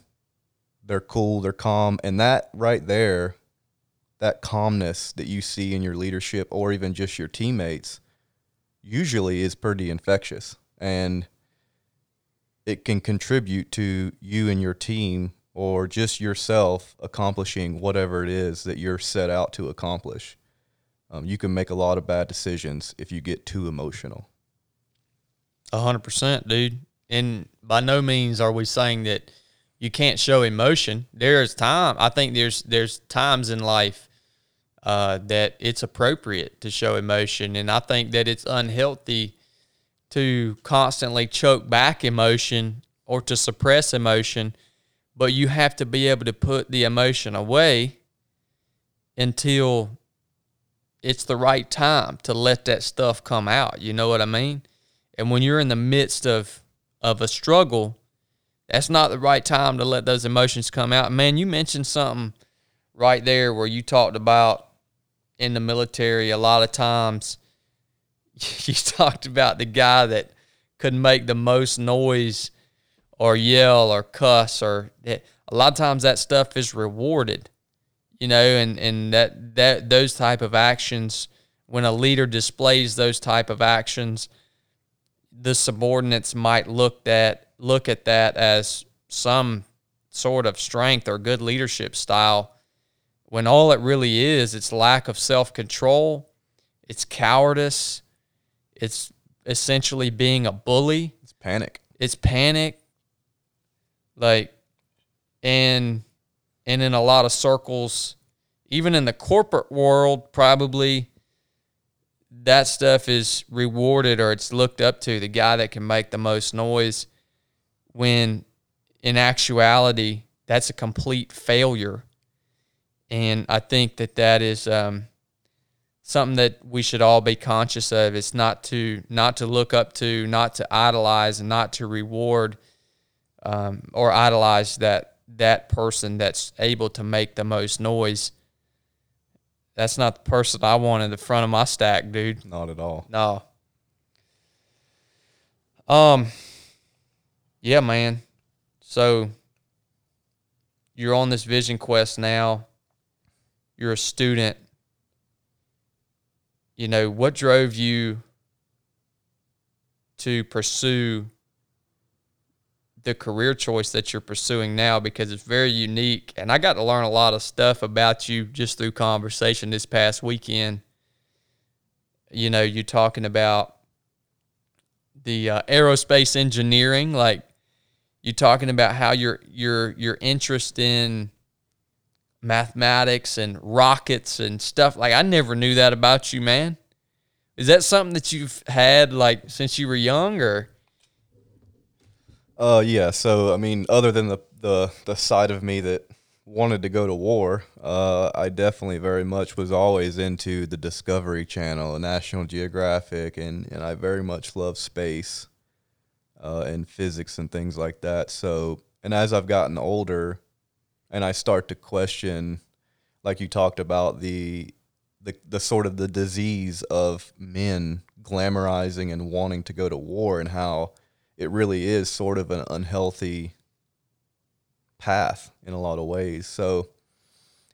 they're cool, they're calm, and that right there, that calmness that you see in your leadership or even just your teammates, usually is pretty infectious. And it can contribute to you and your team or just yourself accomplishing whatever it is that you're set out to accomplish. Um, you can make a lot of bad decisions if you get too emotional. A hundred percent, dude. And by no means are we saying that you can't show emotion. There's time. I think there's there's times in life uh, that it's appropriate to show emotion, and I think that it's unhealthy to constantly choke back emotion or to suppress emotion. But you have to be able to put the emotion away until it's the right time to let that stuff come out. You know what I mean? And when you're in the midst of of a struggle, that's not the right time to let those emotions come out. Man, you mentioned something right there where you talked about in the military a lot of times *laughs* you talked about the guy that could make the most noise or yell or cuss or that a lot of times that stuff is rewarded you know and and that that those type of actions when a leader displays those type of actions the subordinates might look at look at that as some sort of strength or good leadership style when all it really is it's lack of self-control it's cowardice it's essentially being a bully. It's panic. it's panic. Like and and in a lot of circles even in the corporate world probably that stuff is rewarded or it's looked up to the guy that can make the most noise when in actuality that's a complete failure. And i think that that is um, something that we should all be conscious of. It's not to not to look up to not to idolize and not to reward um, or idolize that that person that's able to make the most noise. That's not the person i want in the front of my stack dude. Not at all. no. Um yeah man. So you're on this vision quest now. You're a student. You know what drove you to pursue the career choice that you're pursuing now? Because it's very unique and i got to learn a lot of stuff about you just through conversation this past weekend. You know you're talking about the uh, aerospace engineering like you talking about how your your your interest in mathematics and rockets and stuff like I never knew that about you, man. Is that something that you've had like since you were young or Uh, yeah. So I mean, other than the the the side of me that wanted to go to war, uh, I definitely very much was always into the Discovery Channel, and National Geographic, and and I very much love space, uh, and physics and things like that. So, and as I've gotten older, and I start to question, like you talked about the the the sort of the disease of men glamorizing and wanting to go to war, and how it really is sort of an unhealthy path in a lot of ways. So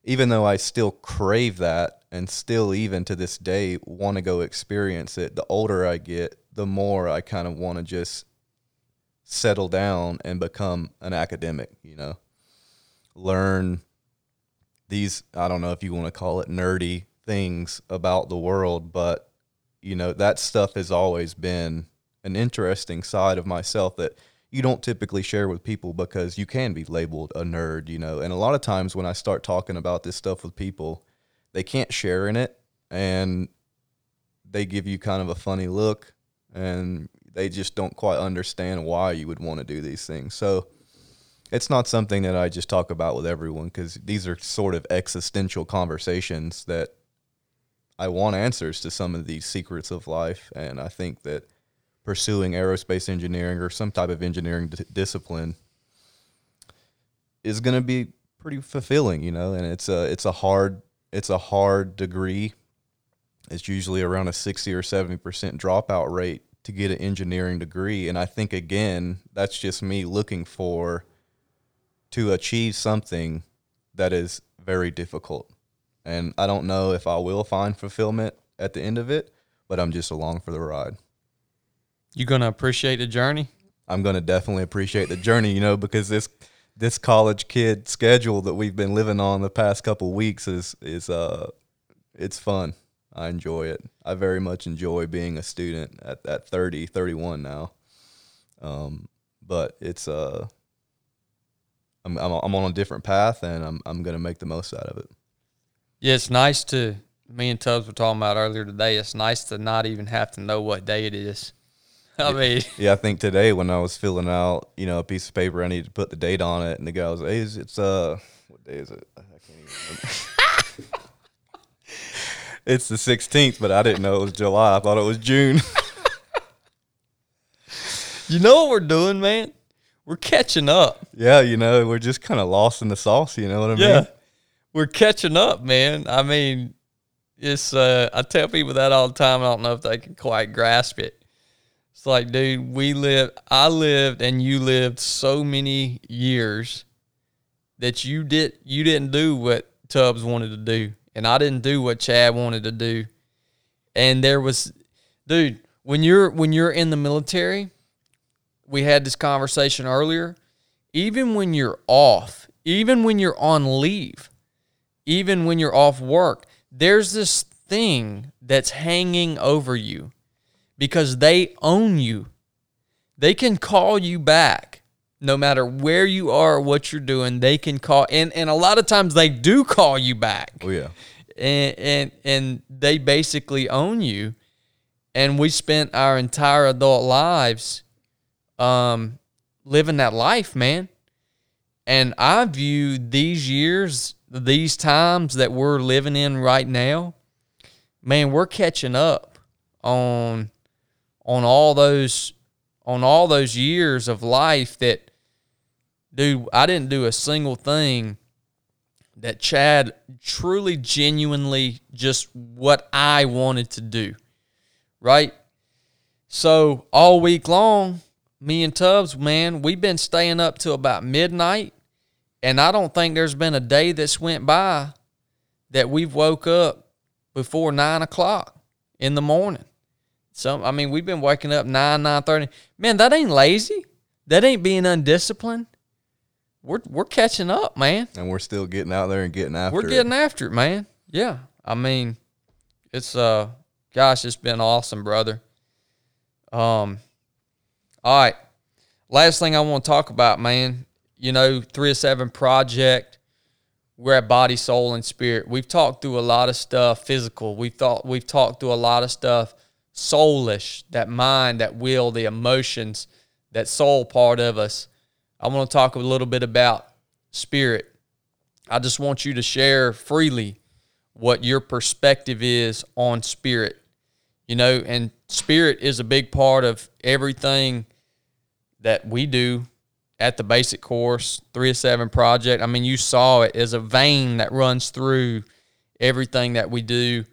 even though I still crave that and still even to this day want to go experience it, the older I get, the more I kind of want to just settle down and become an academic, you know. Learn these I don't know if you want to call it nerdy things about the world, but you know, that stuff has always been an interesting side of myself that you don't typically share with people because you can be labeled a nerd, you know. And a lot of times when I start talking about this stuff with people, they can't share in it and they give you kind of a funny look and they just don't quite understand why you would want to do these things. So it's not something that I just talk about with everyone because these are sort of existential conversations that I want answers to some of these secrets of life. And I think that pursuing aerospace engineering or some type of engineering d- discipline is going to be pretty fulfilling, you know, and it's a it's a hard it's a hard degree. It's usually around a 60 or 70% dropout rate to get an engineering degree and I think again, that's just me looking for to achieve something that is very difficult. And I don't know if I will find fulfillment at the end of it, but I'm just along for the ride. You're gonna appreciate the journey? I'm going to definitely appreciate the journey, you know, because this this college kid schedule that we've been living on the past couple weeks is is uh it's fun. I enjoy it. I very much enjoy being a student at at 30, 31 now. Um, but it's uh I'm, I'm I'm on a different path and I'm I'm going to make the most out of it. Yeah, it's nice to me and Tubbs were talking about earlier today. It's nice to not even have to know what day it is. *laughs* I mean, Yeah, I think today when I was filling out, you know, a piece of paper, I needed to put the date on it, and the guy was, "Hey, it's, it's uh, what day is it? I can't even remember." *laughs* it's the 16th, but I didn't know it was July. I thought it was June. *laughs* you know what we're doing, man? We're catching up. yeah, you know, we're just kind of lost in the sauce. You know what I mean? we're catching up, man. I mean, it's uh, I tell people that all the time. I don't know if they can quite grasp it. It's like, dude, we live. I lived, and you lived so many years that you did. You didn't do what Tubbs wanted to do, and I didn't do what Chad wanted to do. And there was, dude, when you're when you're in the military, we had this conversation earlier. Even when you're off, even when you're on leave, even when you're off work, there's this thing that's hanging over you because they own you. They can call you back no matter where you are or what you're doing. They can call and, and a lot of times they do call you back. Oh yeah. And and and they basically own you. And we spent our entire adult lives um living that life, man. And I view these years, these times that we're living in right now, man, we're catching up on on all those on all those years of life that dude, I didn't do a single thing that Chad truly genuinely just what I wanted to do. Right? So all week long, me and Tubbs, man, we've been staying up till about midnight. And I don't think there's been a day that's went by that we've woke up before nine o'clock in the morning. So I mean, we've been waking up nine, nine thirty. Man, that ain't lazy. That ain't being undisciplined. We're we're catching up, man. And we're still getting out there and getting after it. We're it. getting after it, man. Yeah. I mean, it's uh gosh, it's been awesome, brother. Um all right. Last thing I want to talk about, man, you know, three to seven project. We're at body, soul, and spirit. We've talked through a lot of stuff physical. We've thought we've talked through a lot of stuff soulish, that mind, that will, the emotions, that soul part of us. I want to talk a little bit about spirit. I just want you to share freely what your perspective is on spirit. You know, and spirit is a big part of everything that we do at the basic course, 307 project. I mean, you saw it as a vein that runs through everything that we do.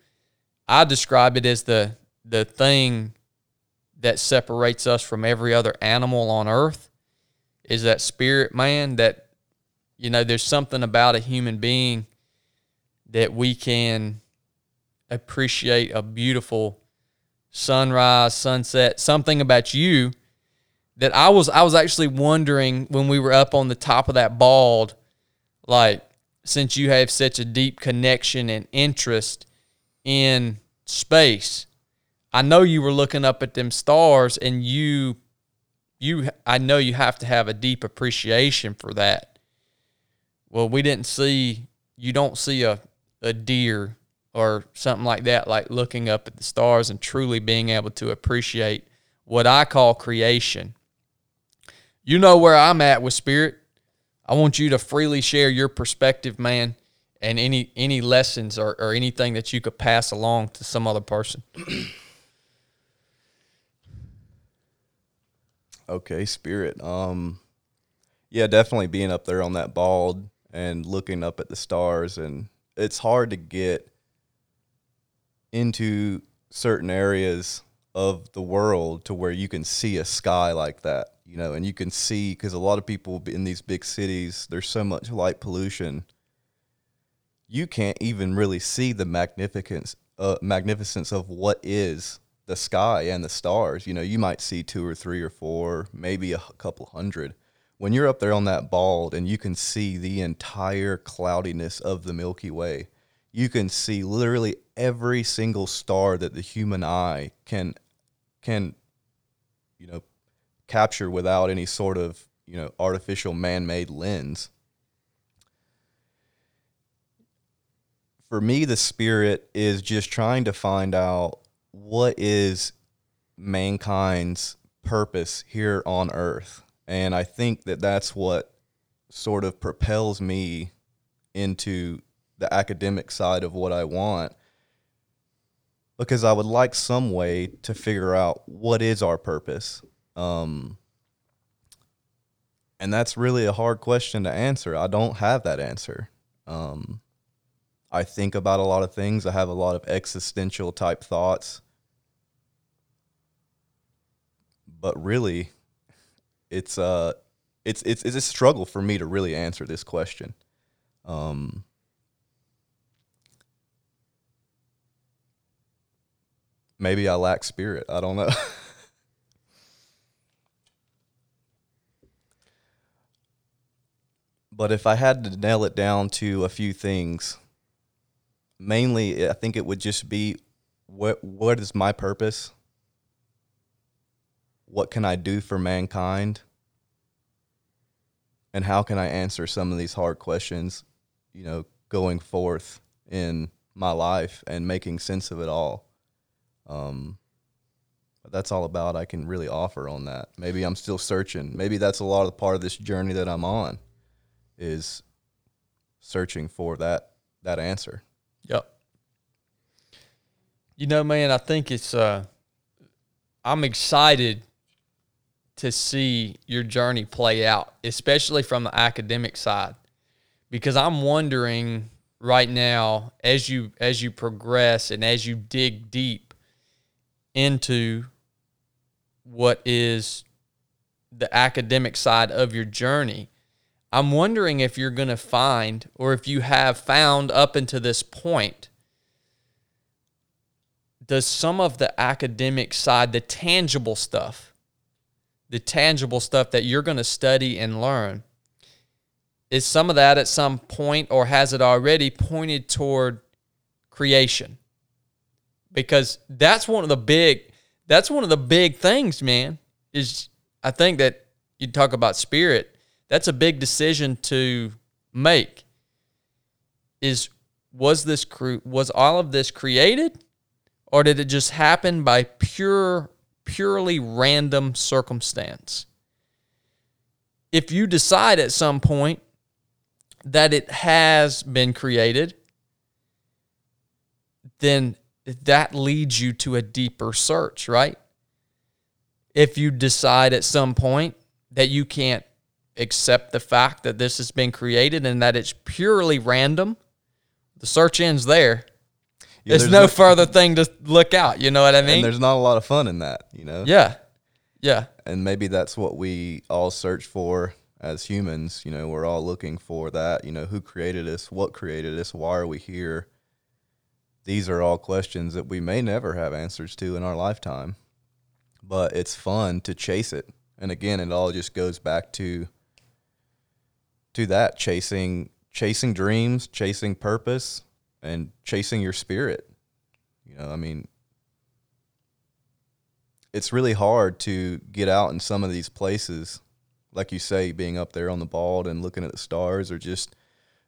I describe it as the the thing that separates us from every other animal on earth is that spirit man that you know there's something about a human being that we can appreciate a beautiful sunrise sunset something about you that I was I was actually wondering when we were up on the top of that bald like since you have such a deep connection and interest in space I know you were looking up at them stars and you you I know you have to have a deep appreciation for that. Well, we didn't see you don't see a a deer or something like that like looking up at the stars and truly being able to appreciate what I call creation. You know where I'm at with spirit. I want you to freely share your perspective, man, and any any lessons or, or anything that you could pass along to some other person. *clears throat* Okay, spirit. Um, yeah, definitely being up there on that bald and looking up at the stars, and it's hard to get into certain areas of the world to where you can see a sky like that, you know, and you can see because a lot of people in these big cities, there's so much light pollution. You can't even really see the magnificence, uh, magnificence of what is the sky and the stars. You know, you might see two or three or four, maybe a couple hundred. When you're up there on that bald and you can see the entire cloudiness of the Milky Way, you can see literally every single star that the human eye can can you know capture without any sort of you know artificial man-made lens for me the spirit is just trying to find out what is mankind's purpose here on earth? And i think that that's what sort of propels me into the academic side of what i want because i would like some way to figure out what is our purpose. Um, and that's really a hard question to answer. I don't have that answer. Um, I think about a lot of things. I have a lot of existential type thoughts. But really, it's uh it's it's it's a struggle for me to really answer this question. Um maybe I lack spirit. I don't know. *laughs* but if I had to nail it down to a few things, mainly I think it would just be what what is my purpose? What can I do for mankind? And how can I answer some of these hard questions, you know, going forth in my life and making sense of it all? Um, that's all about I can really offer on that. Maybe I'm still searching. Maybe that's a lot of the part of this journey that I'm on is searching for that that answer. Yep. You know, man, I think it's uh I'm excited to see your journey play out, especially from the academic side. Because I'm wondering right now as you as you progress and as you dig deep into what is the academic side of your journey, I'm wondering if you're going to find, or if you have found up until this point, does some of the academic side, the tangible stuff, the tangible stuff that you're going to study and learn, is some of that at some point, or has it already pointed toward creation? Because that's one of the big, that's one of the big things, man. Is I think that you talk about spirit that's a big decision to make. Is was this was all of this created or did it just happen by pure purely random circumstance? If you decide at some point that it has been created, then that leads you to a deeper search, right? If you decide at some point that you can't accept the fact that this has been created and that it's purely random, the search ends there. Yeah, there's, there's, no, no further thing to look out. You know what I mean? And there's not a lot of fun in that, you know? Yeah. Yeah. And maybe that's what we all search for as humans. You know, we're all looking for that. You know, who created us? What created us? Why are we here? These are all questions that we may never have answers to in our lifetime. But it's fun to chase it. And again, it all just goes back to to that chasing chasing dreams, chasing purpose, and chasing your spirit. You know, I mean, it's really hard to get out in some of these places, like you say, being up there on the bald and looking at the stars, or just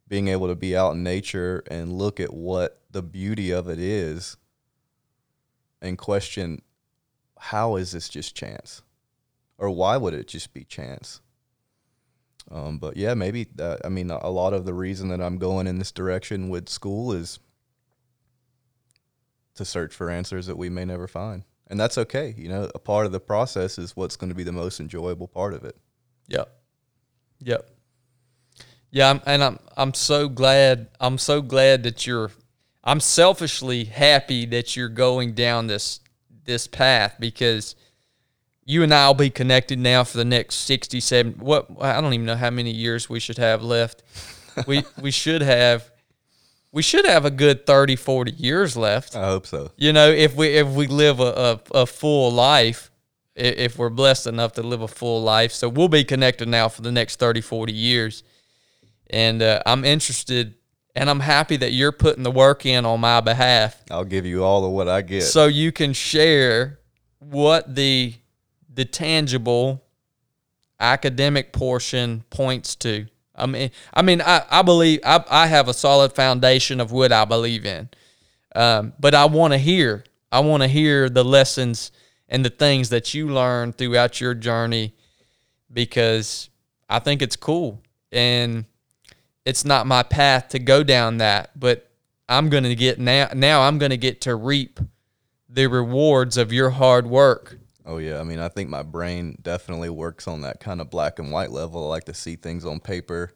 being able to be out in nature and look at what the beauty of it is and question how is this just chance? Or why would it just be chance? Um, but yeah, maybe that, I mean, a lot of the reason that I'm going in this direction with school is to search for answers that we may never find. And that's okay. You know, a part of the process is what's going to be the most enjoyable part of it. Yep. Yep. Yeah, I'm, and I'm I'm so glad I'm so glad that you're I'm selfishly happy that you're going down this this path because you and I will be connected now for the next 67 what I don't even know how many years we should have left. we *laughs* we should have we should have a good 30, 40 years left. I hope so. You know, if we if we live a, a, a full life, if we're blessed enough to live a full life. So we'll be connected now for the next 30, 40 years. And uh, I'm interested and I'm happy that you're putting the work in on my behalf I'll give you all of what I get. so you can share what the the tangible academic portion points to. I mean, I mean, I, I believe I, I have a solid foundation of what I believe in, um, but I want to hear. I want to hear the lessons and the things that you learned throughout your journey, because I think it's cool and it's not my path to go down that, but I'm going to get now. Now I'm going to get to reap the rewards of your hard work. Oh yeah, I mean, I think my brain definitely works on that kind of black and white level. I like to see things on paper.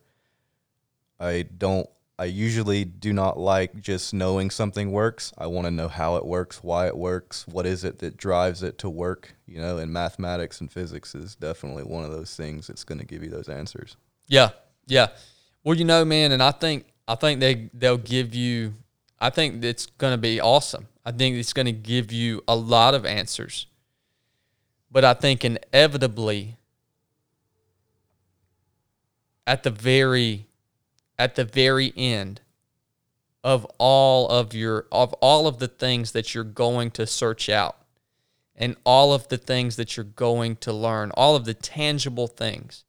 I don't I usually do not like just knowing something works. I want to know how it works, why it works, what is it that drives it to work, you know, and mathematics and physics is definitely one of those things that's going to give you those answers. Yeah, yeah. Well, you know, man, and I think I think they they'll give you. I think it's going to be awesome. I think it's going to give you a lot of answers. But I think inevitably, at the very, at the very end of all of your of all of the things that you're going to search out, and all of the things that you're going to learn, all of the tangible things.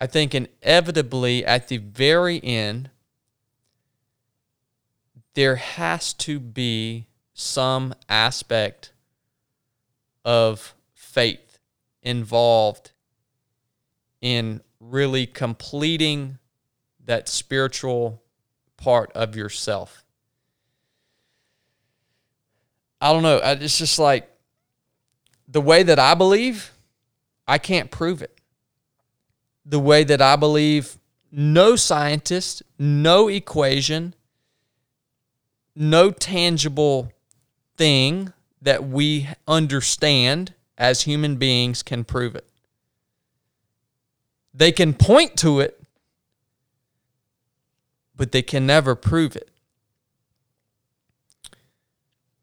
I think inevitably at the very end, there has to be some aspect of faith involved in really completing that spiritual part of yourself. I don't know. It's just like the way that I believe, I can't prove it the way that I believe no scientist, no equation, no tangible thing that we understand as human beings can prove it. They can point to it, but they can never prove it.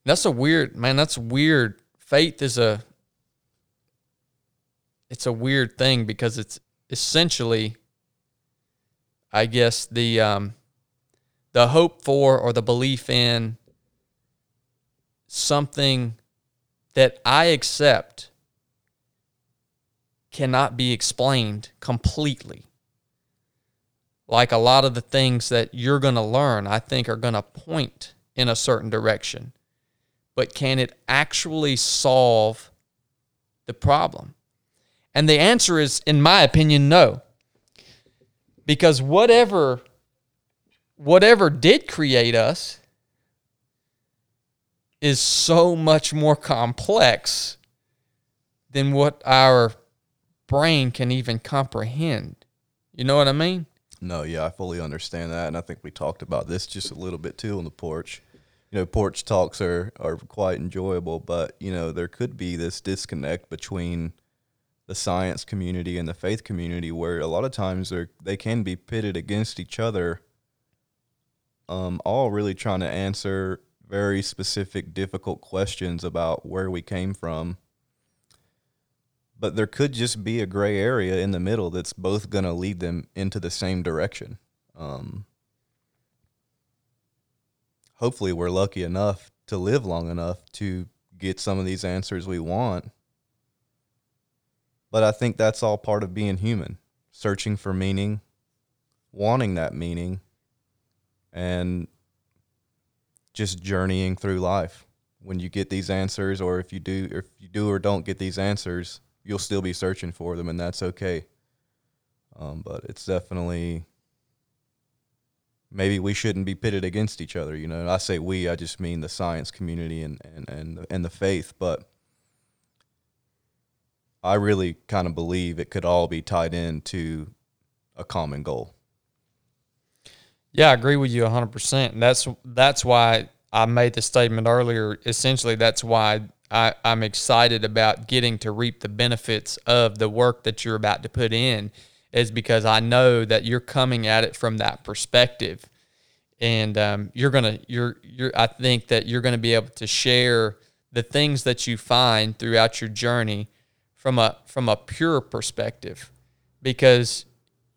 That's a weird, man, that's weird. Faith is a it's a weird thing because it's essentially I guess the um the hope for or the belief in something that I accept cannot be explained completely. Like a lot of the things that you're going to learn, I think are going to point in a certain direction. But can it actually solve the problem? And the answer is, in my opinion, no. Because whatever whatever did create us is so much more complex than what our brain can even comprehend. You know what I mean? No, yeah, I fully understand that, and I think we talked about this just a little bit too on the porch. You know, porch talks are are quite enjoyable, but you know there could be this disconnect between the science community and the faith community, where a lot of times they they can be pitted against each other. Um, all really trying to answer very specific, difficult questions about where we came from. But there could just be a gray area in the middle that's both going to lead them into the same direction. Um, hopefully, we're lucky enough to live long enough to get some of these answers we want. But I think that's all part of being human, searching for meaning, wanting that meaning, and just journeying through life. When you get these answers, or if you do, or if you do or don't get these answers, you'll still be searching for them, and that's okay. Um, but it's definitely maybe we shouldn't be pitted against each other. You know, I say we, I just mean the science community and and and and the faith. But I really kind of believe it could all be tied into a common goal. Yeah, I agree with you 100%. And that's that's why I made the statement earlier. Essentially, that's why I, I'm excited about getting to reap the benefits of the work that you're about to put in, is because I know that you're coming at it from that perspective. and um, you're gonna you're you're I think that you're gonna be able to share the things that you find throughout your journey from a from a pure perspective because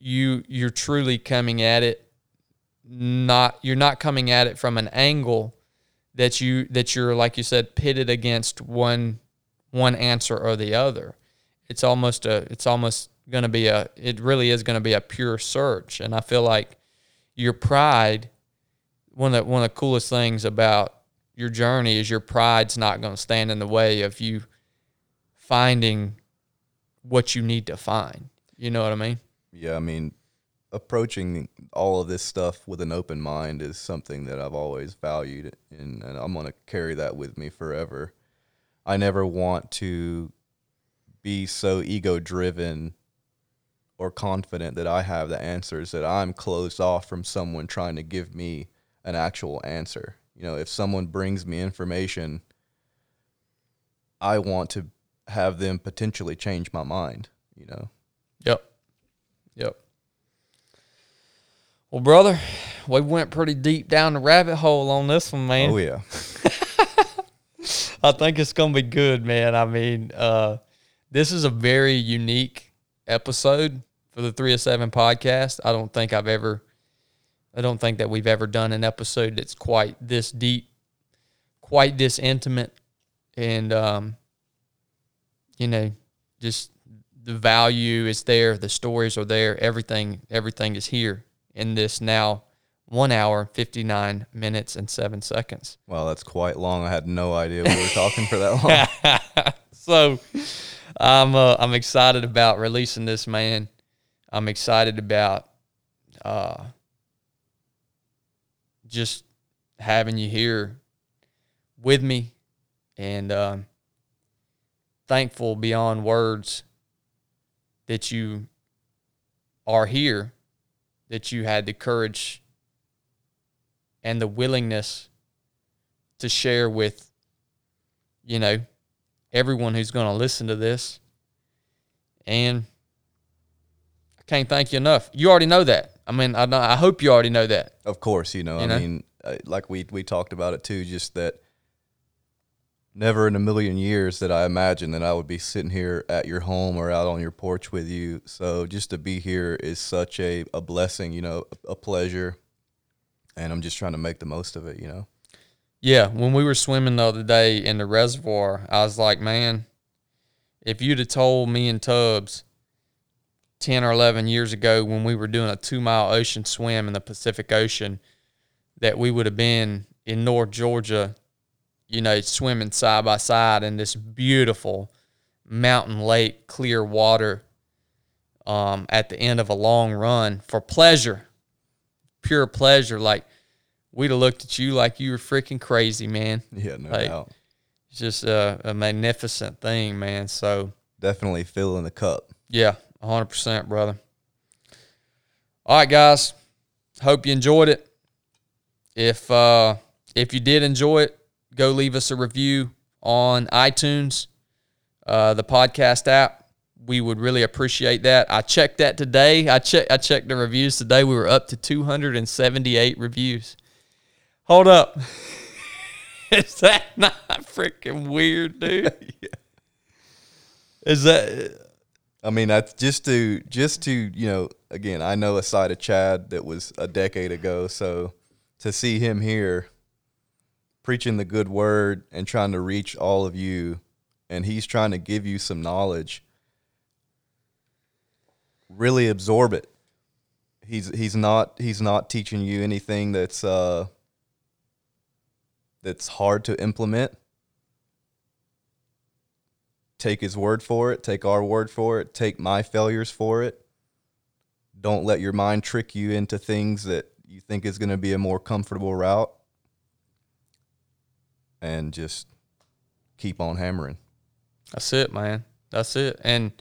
you you're truly coming at it not you're not coming at it from an angle that you that you're like you said pitted against one one answer or the other. It's almost a it's almost going to be a it really is going to be a pure search. And i feel like your pride one of the, one of the coolest things about your journey is your pride's not going to stand in the way of you finding what you need to find. You know what i mean? Yeah, I mean, approaching all of this stuff with an open mind is something that I've always valued, and, and I'm going to carry that with me forever. I never want to be so ego driven or confident that I have the answers that I'm closed off from someone trying to give me an actual answer. You know, if someone brings me information, I want to have them potentially change my mind, you know. Yep. Yep. Well, brother, we went pretty deep down the rabbit hole on this one, man. Oh yeah. *laughs* *laughs* I think it's gonna be good, man. I mean, uh, this is a very unique episode for the Three of Seven podcast. I don't think I've ever, I don't think that we've ever done an episode that's quite this deep, quite this intimate, and um, you know, just the value is there, the stories are there, everything, everything is here in this now one hour, fifty nine minutes and seven seconds. Wow, that's quite long. I had no idea we were talking for that long. *laughs* so I'm uh, I'm excited about releasing this man. I'm excited about uh, just having you here with me, and um, thankful beyond words that you are here, that you had the courage and the willingness to share with, you know, everyone who's going to listen to this. And I can't thank you enough. You already know that. I mean, I, know- I hope you already know that. Of course, you know. You I know? mean, uh, like we we talked about it too. Just that, never in a million years that I imagined that I would be sitting here at your home or out on your porch with you. So just to be here is such a a blessing. You know, a, pleasure, and I'm just trying to make the most of it. You know. Yeah, when we were swimming the other day in the reservoir, I was like, man, if you'd have told me and Tubbs 10 or 11 years ago when we were doing a two mile ocean swim in the Pacific Ocean that we would have been in North Georgia, you know, swimming side by side in this beautiful mountain lake, clear water um, at the end of a long run for pleasure, pure pleasure. Like, we'd have looked at you like you were freaking crazy, man. *laughs* Yeah, no Like- doubt. It's just a, a magnificent thing, man. So, Definitely filling the cup. yeah, 100%, brother. All right, guys. Hope you enjoyed it. If uh, if you did enjoy it, go leave us a review on iTunes, uh, the podcast app. We would really appreciate that. I checked that today. I checked I checked the reviews today. We were up to 278 reviews. Hold up. *laughs* Is that not freaking weird, dude? *laughs* Is that I mean, that's just to just to you know. Again, I know a side of Chad that was a decade ago. So to see him here preaching the good word and trying to reach all of you, and he's trying to give you some knowledge. Really absorb it. He's he's not he's not teaching you anything that's uh that's hard to implement take his word for it, take our word for it, take my failures for it. Don't let your mind trick you into things that you think is going to be a more comfortable route. And just keep on hammering. That's it, man. That's it. And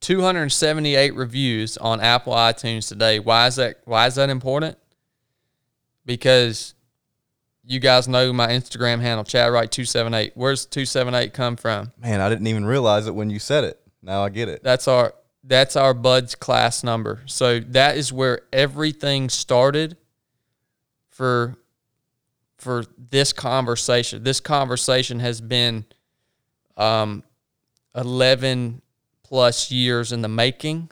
278 reviews on Apple iTunes today. Why is that why is that important? Because you guys know my Instagram handle, ChadWright278. Where's 278 come from? Man, I didn't even realize it when you said it. Now I get it. That's our that's our BUD/S class number. So that is where everything started for for this conversation. This conversation has been um, 11 plus years in the making.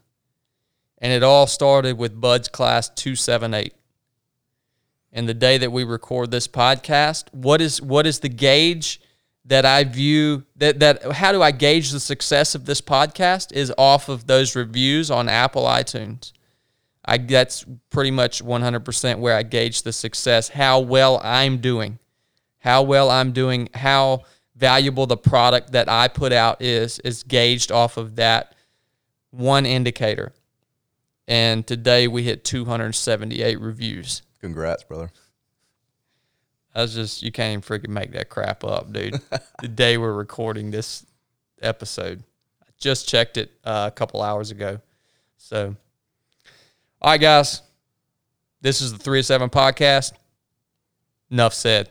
And it all started with BUD/S class 278. And the day that we record this podcast, what is what is the gauge that I view that that how do I gauge the success of this podcast is off of those reviews on Apple iTunes. I that's pretty much 100% where I gauge the success, how well I'm doing, how well I'm doing, how valuable the product that I put out is is gauged off of that one indicator. And today we hit 278 reviews. Congrats, brother. I was just you can't even freaking make that crap up, dude. *laughs* the day we're recording this episode, I just checked it uh, a couple hours ago. So, all right, guys. This is the 3 7 podcast. Enough said.